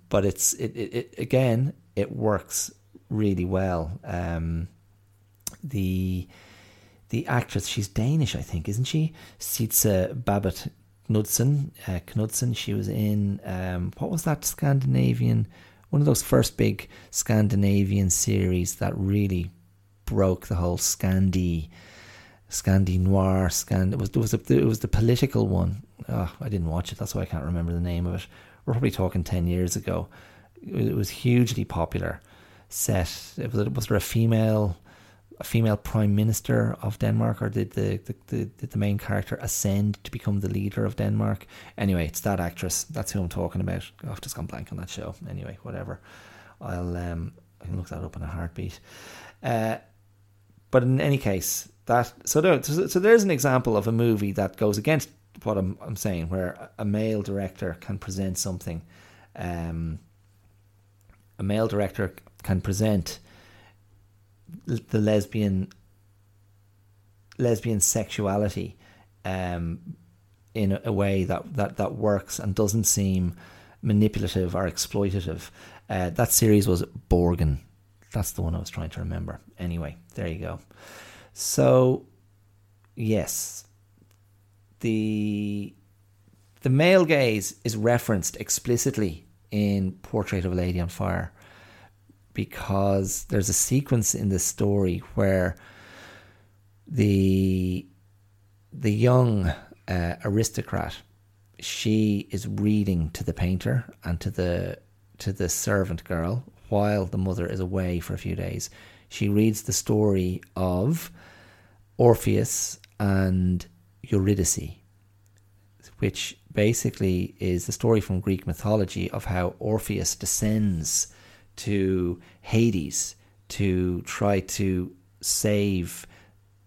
but it's it, it, it again it works really well. Um, the the actress, she's Danish, I think, isn't she? Sidse Babett Knudsen. Uh, Knudsen. She was in um, what was that Scandinavian? One of those first big Scandinavian series that really broke the whole Scandi, Scandi noir. Scand. It was it was the, it was the political one. Oh, I didn't watch it. That's why I can't remember the name of it. We're probably talking ten years ago. It was hugely popular. Set. It was was there a female a female prime minister of Denmark, or did the, the, the, did the main character ascend to become the leader of Denmark? Anyway, it's that actress. That's who I'm talking about. I've just gone blank on that show. Anyway, whatever. I'll um, I can look that up in a heartbeat. Uh, but in any case, that so there, so there's an example of a movie that goes against what I'm, I'm saying, where a male director can present something. Um, a male director can present the lesbian lesbian sexuality um, in a, way that, that, that works and doesn't seem manipulative or exploitative. Uh, that series was Borgen. That's the one I was trying to remember. Anyway, there you go. So, yes, the the male gaze is referenced explicitly in Portrait of a Lady on Fire – because there's a sequence in the story where the the young uh, aristocrat she is reading to the painter and to the to the servant girl while the mother is away for a few days. She reads the story of Orpheus and Eurydice, which basically is the story from Greek mythology of how Orpheus descends to Hades to try to save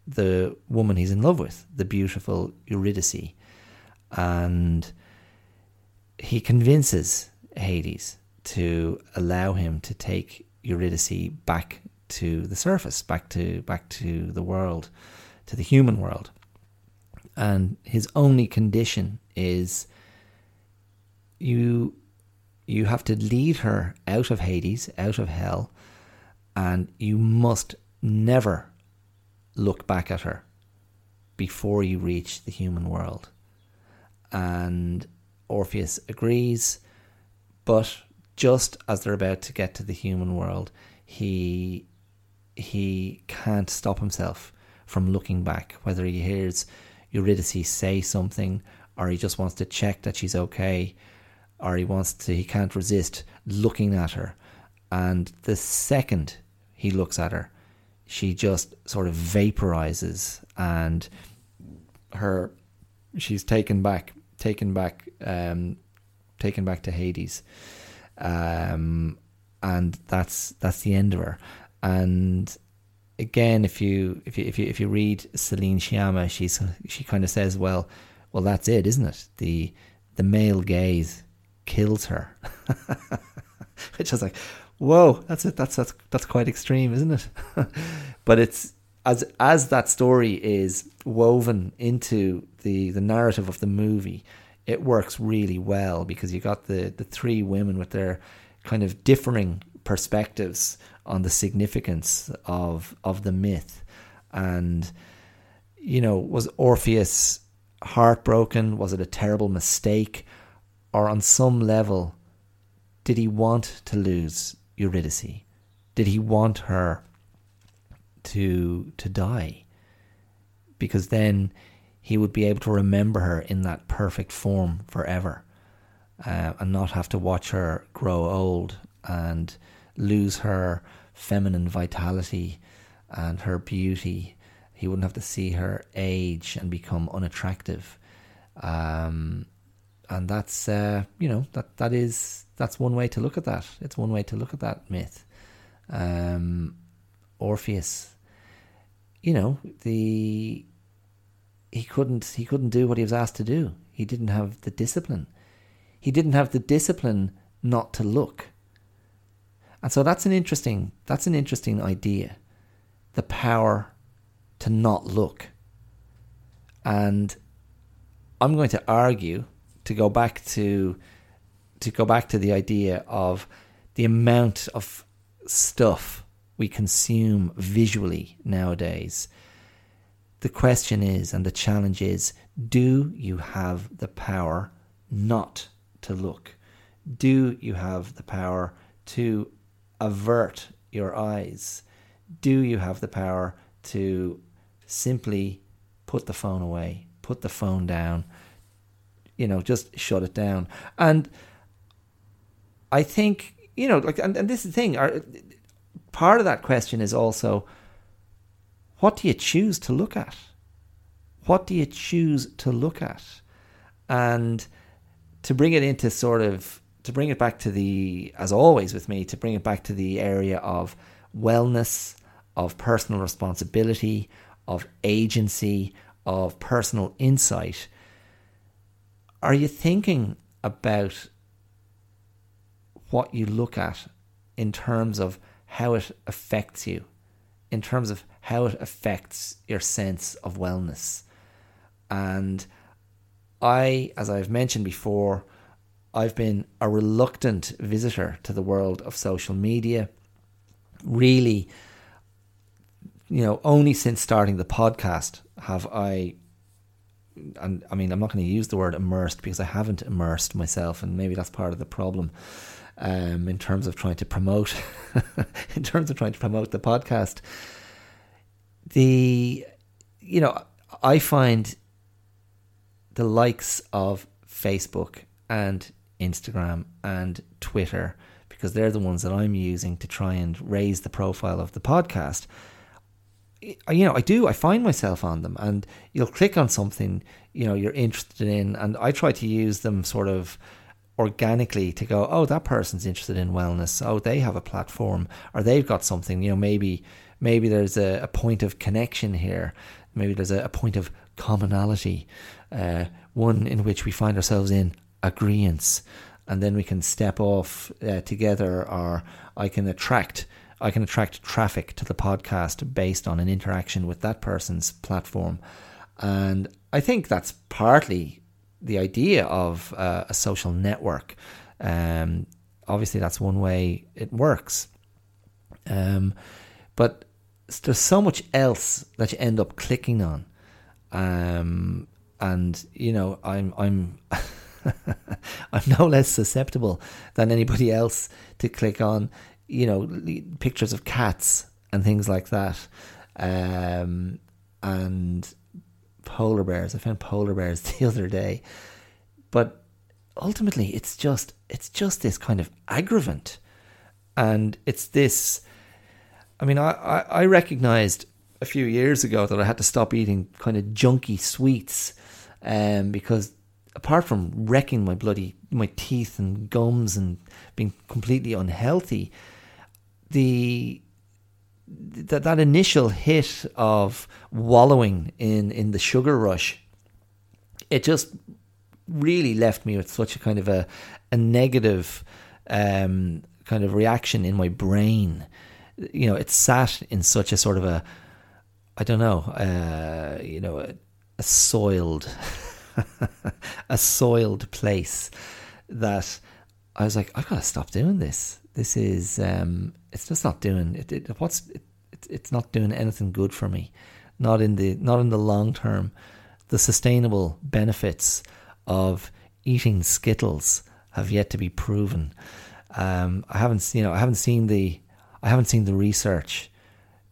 the woman he's in love with, the beautiful Eurydice. And he convinces Hades to allow him to take Eurydice back to the surface, back to back to the world, to the human world. And his only condition is you you have to lead her out of Hades, out of hell, and you must never look back at her before you reach the human world. And Orpheus agrees, but just as they're about to get to the human world, he he can't stop himself from looking back, whether he hears Eurydice say something or he just wants to check that she's okay or he wants to he can't resist looking at her and the second he looks at her she just sort of vaporizes and her she's taken back taken back um taken back to Hades um, and that's that's the end of her. And again, if you if you if you if you read Celine Sciamma, she's she kind of says, well, well, that's it, isn't it? The the male gaze kills her, which is like, whoa, that's it. That's that's that's quite extreme, isn't it? but it's as as that story is woven into the the narrative of the movie it works really well because you got the the three women with their kind of differing perspectives on the significance of of the myth and you know was Orpheus heartbroken was it a terrible mistake or on some level did he want to lose Eurydice did he want her to to die because then he would be able to remember her in that perfect form forever uh, and not have to watch her grow old and lose her feminine vitality and her beauty. He wouldn't have to see her age and become unattractive. Um, and that's uh, you know that that is that's one way to look at that. It's one way to look at that myth. Um, Orpheus, you know the he couldn't he couldn't do what he was asked to do. He didn't have the discipline. He didn't have the discipline not to look. And so that's an interesting that's an interesting idea. The power to not look. And I'm going to argue to go back to to go back to the idea of the amount of stuff we consume visually nowadays the question is, and the challenge is, do you have the power not to look? Do you have the power to avert your eyes? Do you have the power to simply put the phone away, put the phone down, you know, just shut it down? And I think, you know, like, and, and this is the thing, our, part of that question is also what do you choose to look at? What do you choose to look at? And to bring it into sort of, to bring it back to the, as always with me, to bring it back to the area of wellness, of personal responsibility, of agency, of personal insight. Are you thinking about what you look at in terms of how it affects you, in terms of how it affects your sense of wellness. And I, as I've mentioned before, I've been a reluctant visitor to the world of social media. Really, you know, only since starting the podcast have I, and I mean, I'm not going to use the word immersed because I haven't immersed myself, and maybe that's part of the problem. Um, in terms of trying to promote, in terms of trying to promote the podcast, the you know, I find the likes of Facebook and Instagram and Twitter because they're the ones that I'm using to try and raise the profile of the podcast. You know, I do. I find myself on them, and you'll click on something you know you're interested in, and I try to use them sort of organically to go, oh, that person's interested in wellness. Oh, they have a platform, or they've got something. You know, maybe maybe there's a, a point of connection here. Maybe there's a, a point of commonality, uh, one in which we find ourselves in agreements and then we can step off uh, together or I can attract I can attract traffic to the podcast based on an interaction with that person's platform. And I think that's partly the idea of uh, a social network. Um, obviously that's one way it works. Um, but there's so much else that you end up clicking on. Um, and you know I'm I'm I'm no less susceptible than anybody else to click on, you know, pictures of cats and things like that. Um, and polar bears. I found polar bears the other day. But ultimately it's just it's just this kind of aggravant. And it's this I mean I, I, I recognized a few years ago that I had to stop eating kind of junky sweets um, because apart from wrecking my bloody my teeth and gums and being completely unhealthy, the that that initial hit of wallowing in in the sugar rush, it just really left me with such a kind of a a negative um, kind of reaction in my brain. You know, it sat in such a sort of a I don't know, uh, you know, a, a soiled. a soiled place that I was like, I've got to stop doing this. This is, um, it's just not doing it. it what's it, it, it's not doing anything good for me. Not in the not in the long term. The sustainable benefits of eating Skittles have yet to be proven. Um, I haven't, you know, I haven't seen the, I haven't seen the research,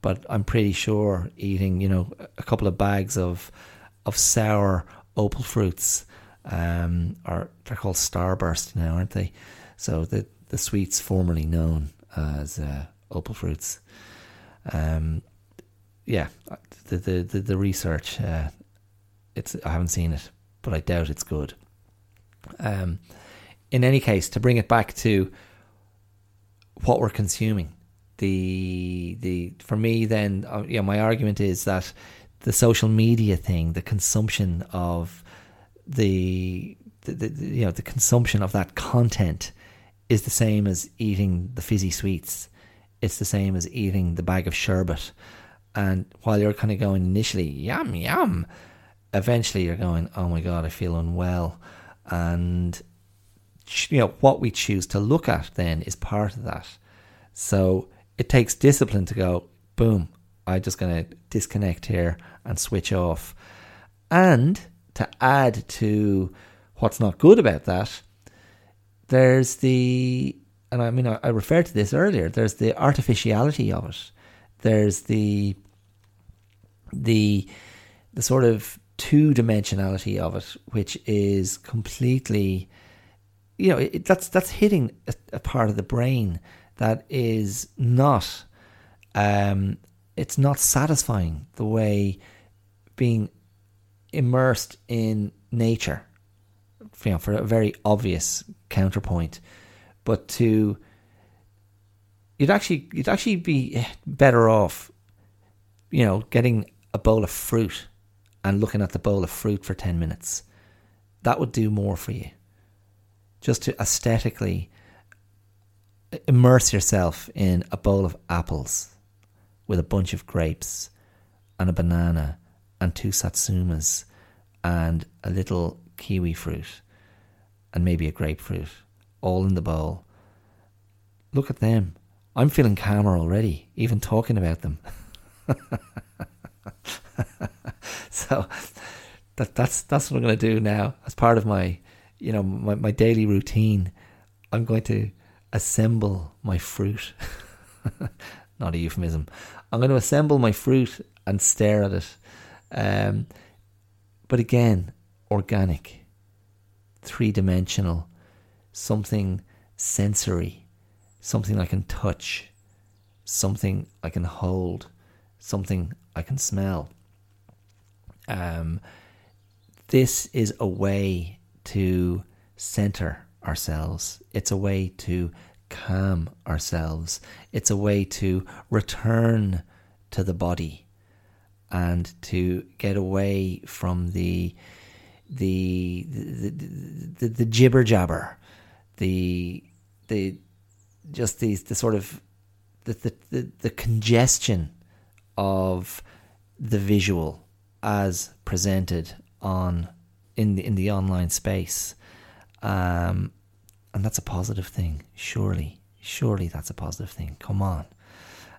but I'm pretty sure eating, you know, a couple of bags of, of sour opal fruits, um, are they're called Starburst now, aren't they? So the the sweets formerly known as uh, opal fruits. Um, yeah, the the the, the research. Uh, it's I haven't seen it, but I doubt it's good. Um, in any case, to bring it back to what we're consuming, the the for me then, uh, yeah, my argument is that the social media thing, the consumption of the, the, the, you know the consumption of that content is the same as eating the fizzy sweets. It's the same as eating the bag of sherbet. And while you're kind of going initially, yum yum, eventually you're going, oh my god, I feel unwell. And you know what we choose to look at then is part of that. So it takes discipline to go, boom, I'm just going to disconnect here and switch off. And to add to what's not good about that, there's the, and I mean, I, I referred to this earlier, there's the artificiality of it. There's the, the, the sort of two dimensionality of it, which is completely, you know, it, that's that's hitting a, a, part of the brain that is not um, it's not satisfying the way being immersed in nature, you know, for a very obvious counterpoint, but to you'd actually you'd actually be better off, you know, getting a bowl of fruit and looking at the bowl of fruit for ten minutes. That would do more for you. Just to aesthetically immerse yourself in a bowl of apples with a bunch of grapes and a banana and two satsumas and a little kiwi fruit and maybe a grapefruit all in the bowl. Look at them. I'm feeling calmer already, even talking about them. so that that's that's what I'm going to do now as part of my you know my, my daily routine. I'm going to assemble my fruit. Not a euphemism. I'm going to assemble my fruit and stare at it Um, but again, organic, three dimensional, something sensory, something I can touch, something I can hold, something I can smell. Um, this is a way to center ourselves. It's a way to calm ourselves. It's a way to return to the body and to get away from the the the, the, the jibber jabber, the the just these the sort of the, the, the, the congestion of the visual as presented on in the in the online space, um, and that's a positive thing. Surely, surely that's a positive thing. Come on.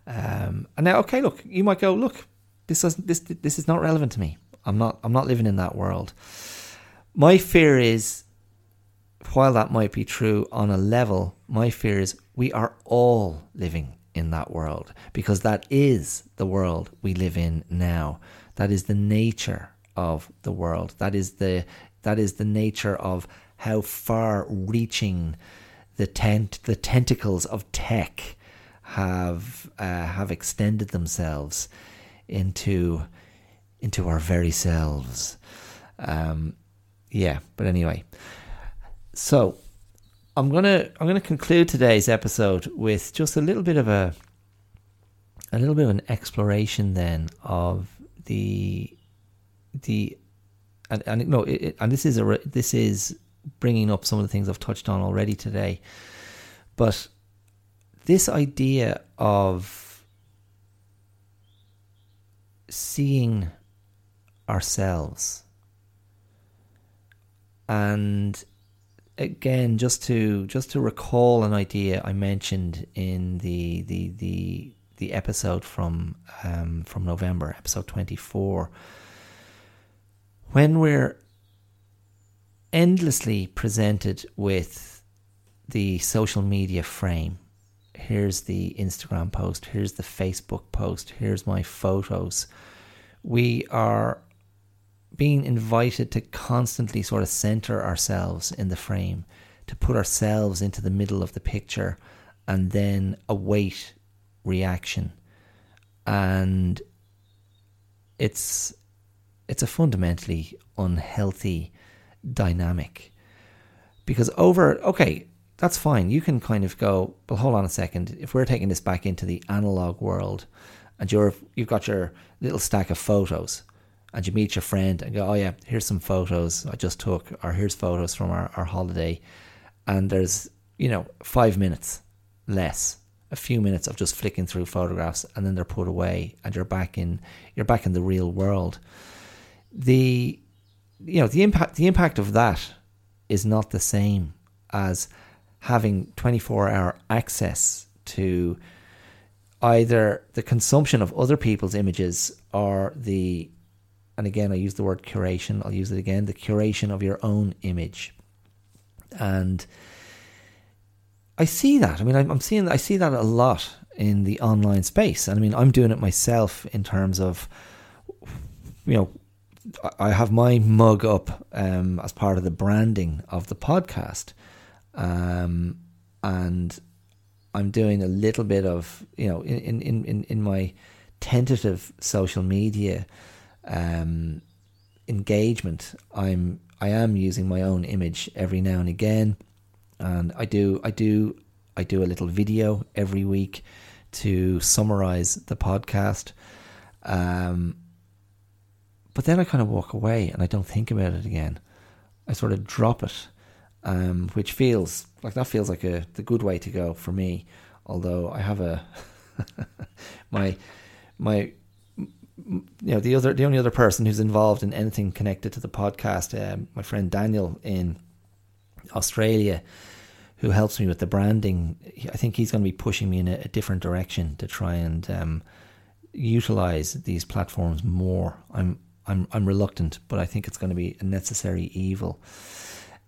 Um, and now, okay, look, you might go, look, this is this this is not relevant to me. I'm not I'm not living in that world. My fear is, while that might be true on a level, my fear is we are all living in that world because that is the world we live in now. That is the nature of the world. That is the that is the nature of how far reaching the tent the tentacles of tech have uh, have extended themselves into into our very selves. Um, yeah, but anyway, so I'm gonna I'm gonna conclude today's episode with just a little bit of a a little bit of an exploration then of the the and, and no it, and this is a this is bringing up some of the things I've touched on already today, but this idea of seeing ourselves and again just to just to recall an idea I mentioned in the the the the episode from um, from November episode 24 when we're endlessly presented with the social media frame here's the Instagram post here's the Facebook post here's my photos we are being invited to constantly sort of center ourselves in the frame, to put ourselves into the middle of the picture and then await reaction. And it's it's a fundamentally unhealthy dynamic. Because over okay, that's fine. You can kind of go, well hold on a second. If we're taking this back into the analog world and you're you've got your little stack of photos and you meet your friend and go, oh yeah, here's some photos I just took, or here's photos from our, our holiday, and there's you know five minutes less, a few minutes of just flicking through photographs, and then they're put away, and you're back in you're back in the real world. The you know the impact the impact of that is not the same as having 24 hour access to either the consumption of other people's images or the and again I use the word curation, I'll use it again, the curation of your own image. And I see that. I mean, I'm seeing, I see that a lot in the online space. And I mean, I'm doing it myself in terms of, you know, I have my mug up um, as part of the branding of the podcast. Um, and I'm doing a little bit of, you know, in, in, in, in my tentative social media um, engagement, I'm I am using my own image every now and again, and I do I do I do a little video every week to summarize the podcast. Um, but then I kind of walk away and I don't think about it again. I sort of drop it, um, which feels like that feels like a the good way to go for me. Although I have a my my you know the other the only other person who's involved in anything connected to the podcast um, my friend Daniel in Australia who helps me with the branding I think he's going to be pushing me in a, a different direction to try and um, utilize these platforms more. I'm I'm I'm reluctant but I think it's going to be a necessary evil.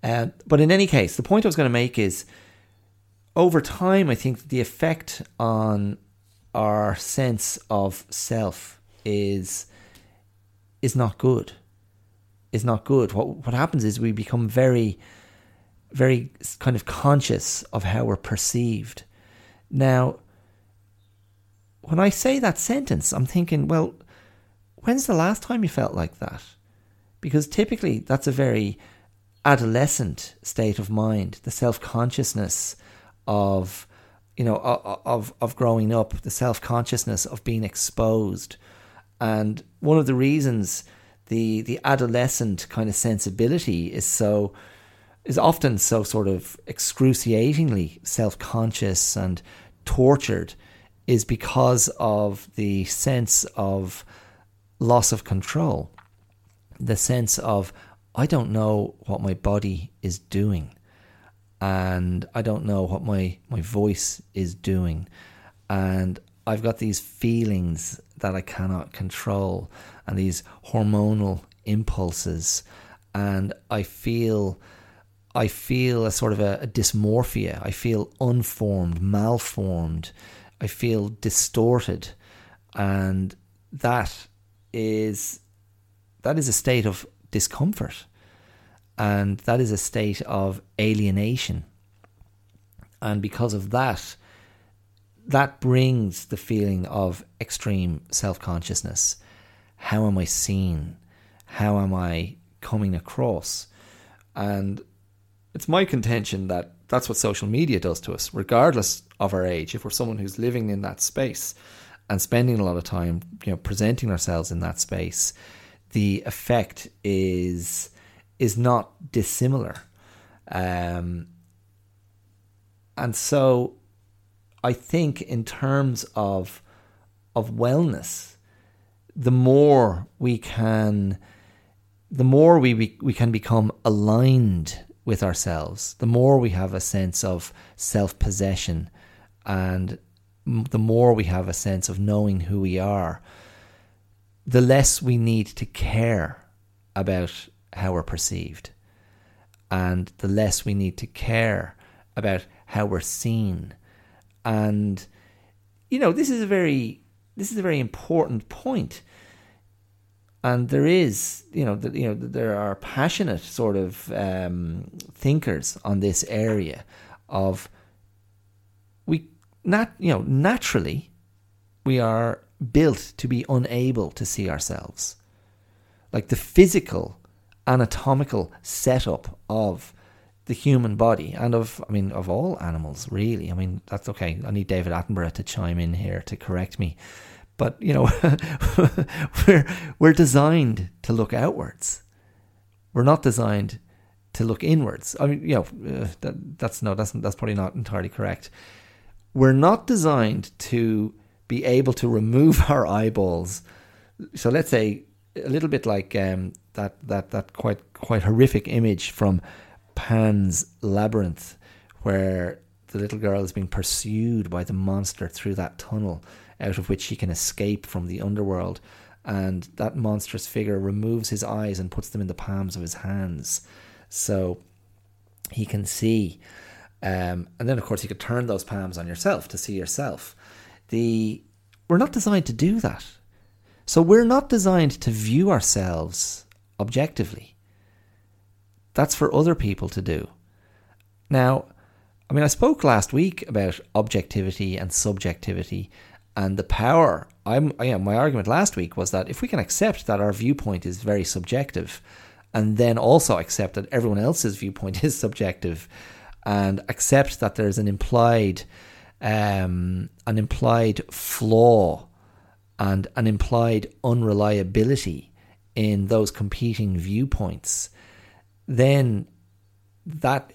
Uh, but in any case the point I was going to make is over time I think the effect on our sense of self is is not good. Is not good. What what happens is we become very, very kind of conscious of how we're perceived. Now, when I say that sentence, I'm thinking, well, when's the last time you felt like that? Because typically that's a very adolescent state of mind, the self consciousness of you know of of growing up, the self consciousness of being exposed, and one of the reasons the the adolescent kind of sensibility is so is often so sort of excruciatingly self conscious and tortured is because of the sense of loss of control, the sense of I don't know what my body is doing and I don't know what my, my voice is doing. And I've got these feelings that I cannot control and these hormonal impulses. And I feel I feel a sort of a, a dysmorphia. I feel unformed, malformed. I feel distorted. And that is that is a state of discomfort. And that is a state of alienation. And because of that, that brings the feeling of extreme self consciousness. How am I seen? How am I coming across? And it's my contention that that's what social media does to us, regardless of our age. If we're someone who's living in that space and spending a lot of time, you know, presenting ourselves in that space, the effect is is not dissimilar. Um, and so I think in terms of of wellness, the more we can the more we, we, we can become aligned with ourselves, the more we have a sense of self possession and the more we have a sense of knowing who we are, the less we need to care about how we're perceived. And the less we need to care about how we're seen. And, you know, this is a very this is a very important point. And there is, you know, the, you know, there are passionate sort of um, thinkers on this area of we not, you know, naturally we are built to be unable to see ourselves. Like the physical, anatomical setup of the human body and of, I mean, of all animals, really. I mean, that's okay. I need David Attenborough to chime in here to correct me. But, you know, we're, we're designed to look outwards. We're not designed to look inwards. I mean, you know, uh, that, that's no, that's that's probably not entirely correct. We're not designed to be able to remove our eyeballs. So let's say a little bit like um, that that that quite quite horrific image from Pan's Labyrinth, where the little girl is being pursued by the monster through that tunnel, out of which she can escape from the underworld. And that monstrous figure removes his eyes and puts them in the palms of his hands, so he can see. Um, and then, of course, you could turn those palms on yourself to see yourself the we're not designed to do that. So we're not designed to view ourselves objectively. That's for other people to do. Now, I mean, I spoke last week about objectivity and subjectivity and the power. I'm, yeah, my argument last week was that if we can accept that our viewpoint is very subjective, and then also accept that everyone else's viewpoint is subjective, and accept that there's an implied um, an implied flaw and an implied unreliability in those competing viewpoints, then that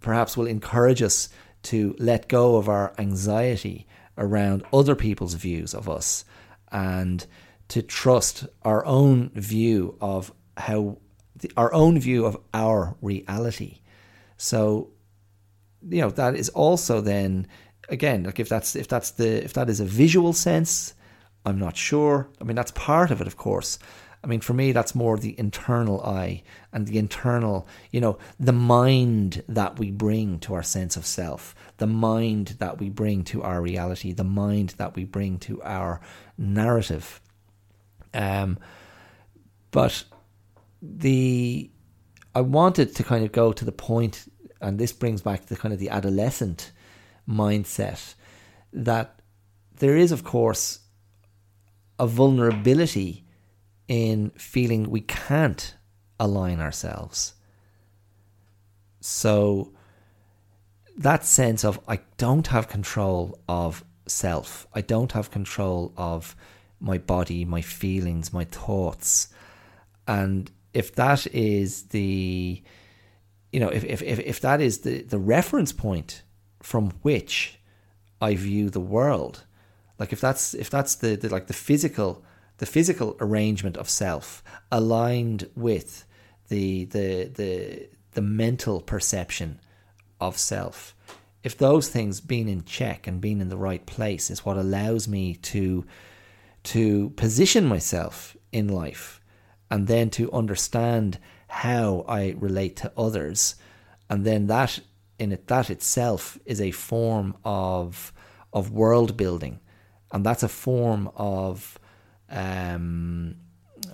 perhaps will encourage us to let go of our anxiety around other people's views of us and to trust our own view of how our own view of our reality. So, you know, that is also then again, like if that's if that's the if that is a visual sense, I'm not sure. I mean, that's part of it, of course. I mean, for me, that's more the internal eye and the internal, you know, the mind that we bring to our sense of self, the mind that we bring to our reality, the mind that we bring to our narrative. Um, but the I wanted to kind of go to the point, and this brings back the kind of the adolescent mindset that there is, of course, a vulnerability in feeling we can't align ourselves. So that sense of I don't have control of self. I don't have control of my body, my feelings, my thoughts. And if that is the you know, if if if, if that is the, the reference point from which I view the world, like if that's if that's the, the like the physical the physical arrangement of self aligned with the the the the mental perception of self. If those things being in check and being in the right place is what allows me to to position myself in life and then to understand how I relate to others and then that in it that itself is a form of of world building. And that's a form of um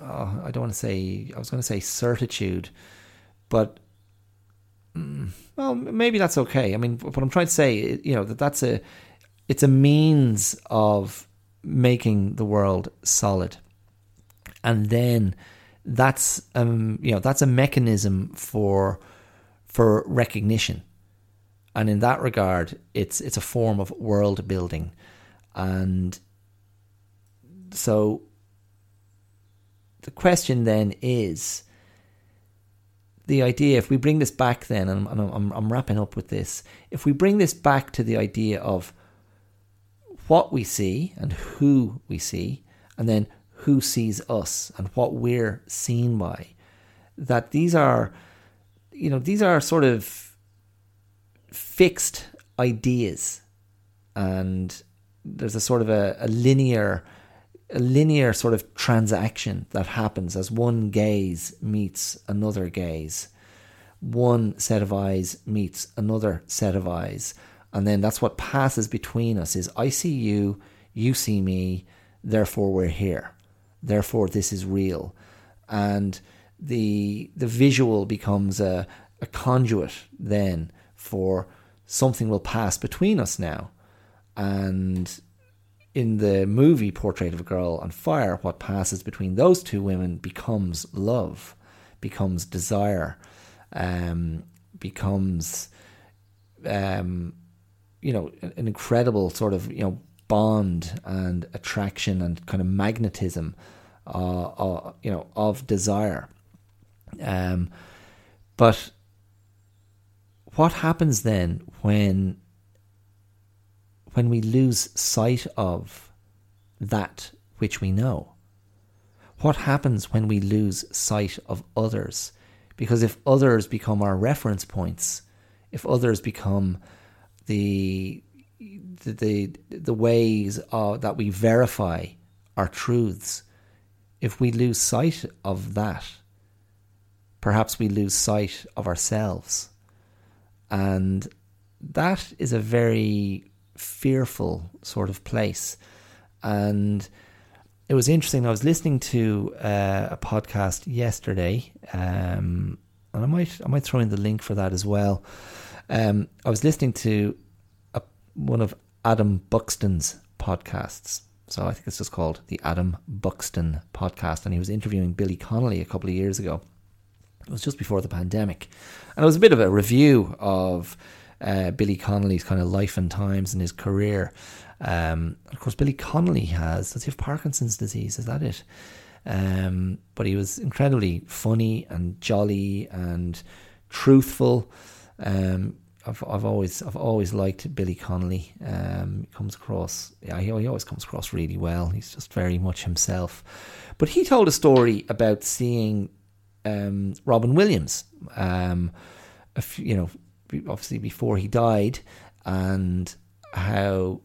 oh, I don't want to say I was going to say certitude but mm, well, maybe that's okay. I mean, what I'm trying to say, you know, that that's a, it's a means of making the world solid, and then that's um, you know, that's a mechanism for for recognition, and in that regard, it's it's a form of world building, and so the question then is the idea, if we bring this back then, and I'm, I'm, I'm wrapping up with this, if we bring this back to the idea of what we see and who we see, and then who sees us and what we're seen by, that these are, you know, these are sort of fixed ideas, and there's a sort of a, a linear a linear sort of transaction that happens as one gaze meets another gaze. One set of eyes meets another set of eyes. And then that's what passes between us is I see you, you see me, therefore we're here. Therefore this is real. And the the visual becomes a, a conduit then for something will pass between us now. And in the movie Portrait of a Girl on Fire, what passes between those two women becomes love, becomes desire, um, becomes, um, you know, an incredible sort of you know bond and attraction and kind of magnetism, uh, uh, you know, of desire. Um, but what happens then when when we lose sight of that which we know? What happens when we lose sight of others? Because if others become our reference points, if others become the the the, the ways uh, that we verify our truths, if we lose sight of that, perhaps we lose sight of ourselves, and that is a very fearful sort of place. And it was interesting. I was listening to uh, a podcast yesterday, um, and I might I might throw in the link for that as well. Um, I was listening to a, one of Adam Buxton's podcasts. So I think it's just called the Adam Buxton podcast, and he was interviewing Billy Connolly a couple of years ago. It was just before the pandemic, and it was a bit of a review of uh, Billy Connolly's kind of life and times and his career. Um, of course, Billy Connolly has, does he have Parkinson's disease? Is that it? Um, but he was incredibly funny and jolly and truthful. Um, I've, I've always I've always liked Billy Connolly. Um, he comes across yeah he, he always comes across really well. He's just very much himself. But he told a story about seeing um, Robin Williams. Um, few, you know, obviously before he died, and how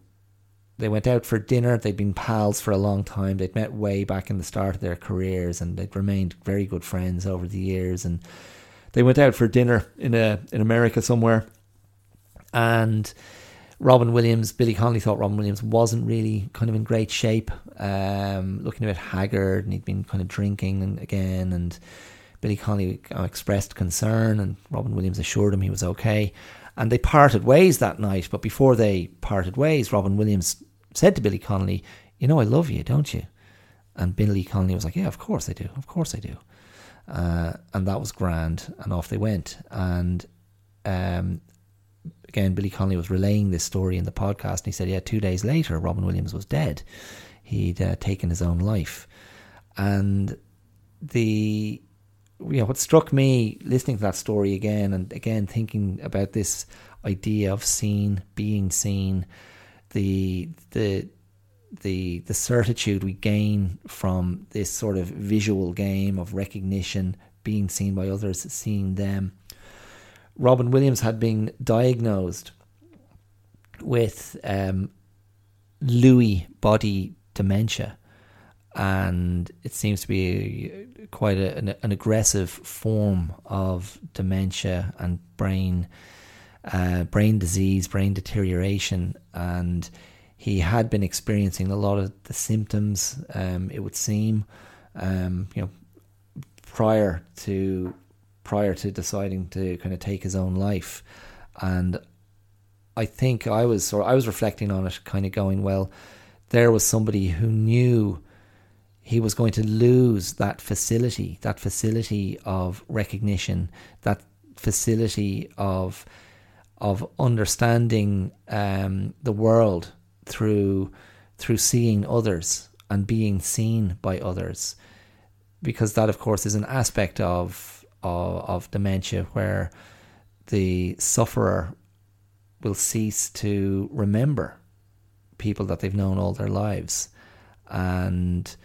they went out for dinner. They'd been pals for a long time. They'd met way back in the start of their careers, and they'd remained very good friends over the years. And they went out for dinner in a in America somewhere, and Robin Williams, Billy Connolly thought Robin Williams wasn't really kind of in great shape, um, looking a bit haggard, and he'd been kind of drinking again. And Billy Connolly expressed concern, and Robin Williams assured him he was okay. And they parted ways that night. But before they parted ways, Robin Williams said to Billy Connolly, "You know, I love you, don't you?" And Billy Connolly was like, "Yeah, of course I do. Of course I do." Uh, and that was grand. And off they went. And um, again, Billy Connolly was relaying this story in the podcast, and he said, "Yeah, two days later, Robin Williams was dead. He'd uh, taken his own life." And the you know what struck me listening to that story again and again thinking about this idea of seen, being seen, the the the the certitude we gain from this sort of visual game of recognition, being seen by others, seeing them. Robin Williams had been diagnosed with um, Lewy body dementia, and it seems to be quite a, an, an, aggressive form of dementia and brain uh, brain disease, brain deterioration, and he had been experiencing a lot of the symptoms. Um, it would seem, um, you know, prior to prior to deciding to kind of take his own life, and I think I was or I was reflecting on it, kind of going, well, there was somebody who knew he was going to lose that facility, that facility of recognition, that facility of of understanding um, the world through through seeing others and being seen by others, because that, of course, is an aspect of of, of dementia where the sufferer will cease to remember people that they've known all their lives, and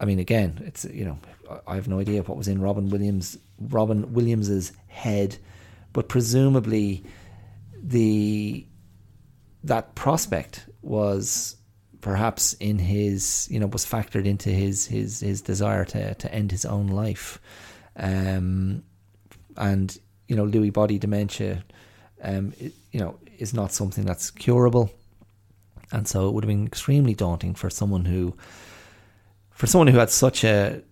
I mean, again, it's you know, I have no idea what was in Robin Williams Robin Williams's head, but presumably the that prospect was perhaps in his you know was factored into his his his desire to to end his own life. Um and you know Lewy body dementia um it, you know is not something that's curable. And so it would have been extremely daunting for someone who for someone who had such a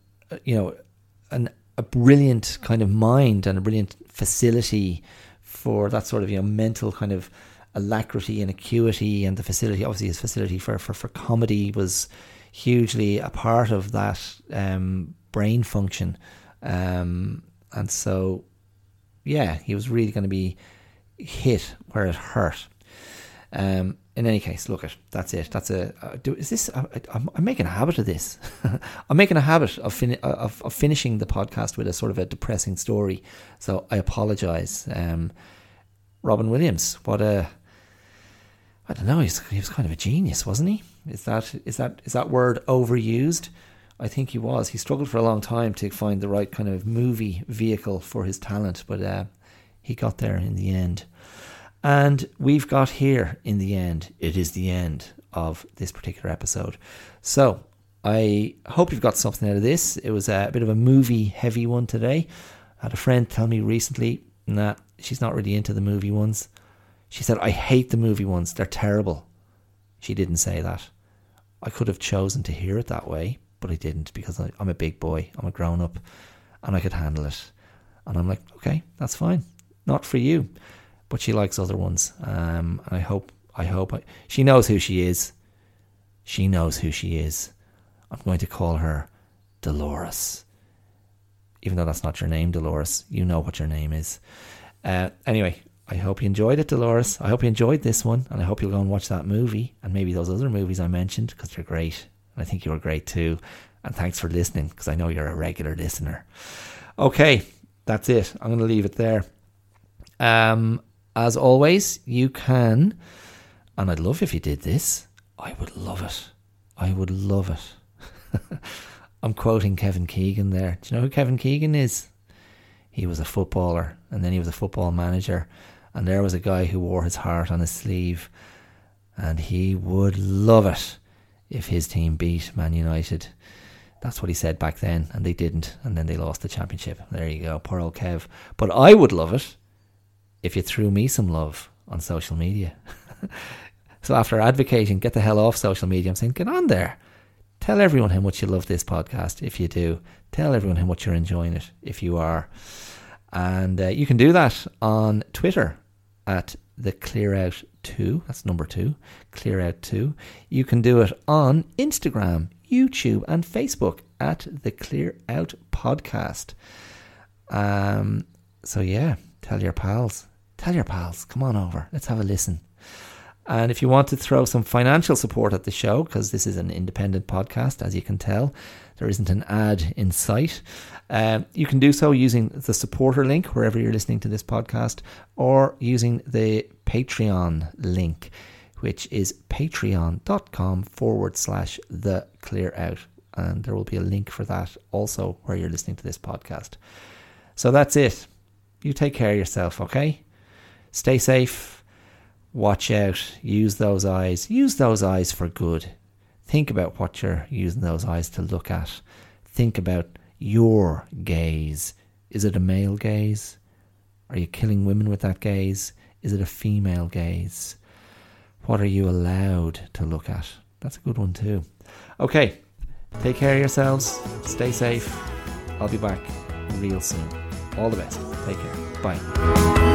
you know an a brilliant kind of mind and a brilliant facility for that sort of you know mental kind of alacrity and acuity and the facility. Obviously, his facility for for, for comedy was hugely a part of that um, brain function, um, and so yeah, he was really going to be hit where it hurt. Um, in any case, look at that's it. That's a uh, do. Is this? Uh, I'm, I'm, making a habit of this. I'm making a habit of, fin- of, of finishing the podcast with a sort of a depressing story. So I apologize. Um, Robin Williams, what a I don't know. He was kind of a genius, wasn't he? Is that is that is that word overused? I think he was. He struggled for a long time to find the right kind of movie vehicle for his talent, but uh, he got there in the end. And we've got here in the end. It is the end of this particular episode. So I hope you've got something out of this. It was a bit of a movie heavy one today. I had a friend tell me recently that she's not really into the movie ones. She said, I hate the movie ones, they're terrible. She didn't say that. I could have chosen to hear it that way, but I didn't because I, am a big boy, I'm a grown up, and I could handle it. And I'm like, okay, that's fine. Not for you. But she likes other ones. Um, and I hope, I hope, I, she knows who she is. She knows who she is. I'm going to call her Dolores. Even though that's not your name, Dolores, you know what your name is. Uh, anyway, I hope you enjoyed it, Dolores. I hope you enjoyed this one, and I hope you'll go and watch that movie and maybe those other movies I mentioned because they're great. And I think you were great too. And thanks for listening because I know you're a regular listener. Okay, that's it. I'm going to leave it there. Um, as always, you can, and I'd love if you did this. I would love it. I would love it. I'm quoting Kevin Keegan there. Do you know who Kevin Keegan is? He was a footballer and then he was a football manager and there was a guy who wore his heart on his sleeve, and he would love it if his team beat Man United. That's what he said back then, and they didn't, and then they lost the championship. There you go, poor old Kev. But I would love it if you threw me some love on social media. so after advocating, get the hell off social media, I'm saying, get on there. Tell everyone how much you love this podcast if you do. Tell everyone how much you're enjoying it if you are. And uh, you can do that on Twitter at the Clear Out 2. That's number 2. Clear Out 2. You can do it on Instagram, YouTube, and Facebook at the Clear Out Podcast. Um, so, yeah, tell your pals. Tell your pals. Come on over. Let's have a listen. And if you want to throw some financial support at the show, because this is an independent podcast, as you can tell, there isn't an ad in sight. Um, you can do so using the supporter link wherever you're listening to this podcast, or using the Patreon link, which is patreon.com forward slash the clear out. And there will be a link for that also where you're listening to this podcast. So that's it. You take care of yourself, okay? Stay safe. Watch out. Use those eyes. Use those eyes for good. Think about what you're using those eyes to look at. Think about your gaze. Is it a male gaze? Are you killing women with that gaze? Is it a female gaze? What are you allowed to look at? That's a good one too. Okay, take care of yourselves. Stay safe. I'll be back real soon. All the best. Take care. Bye.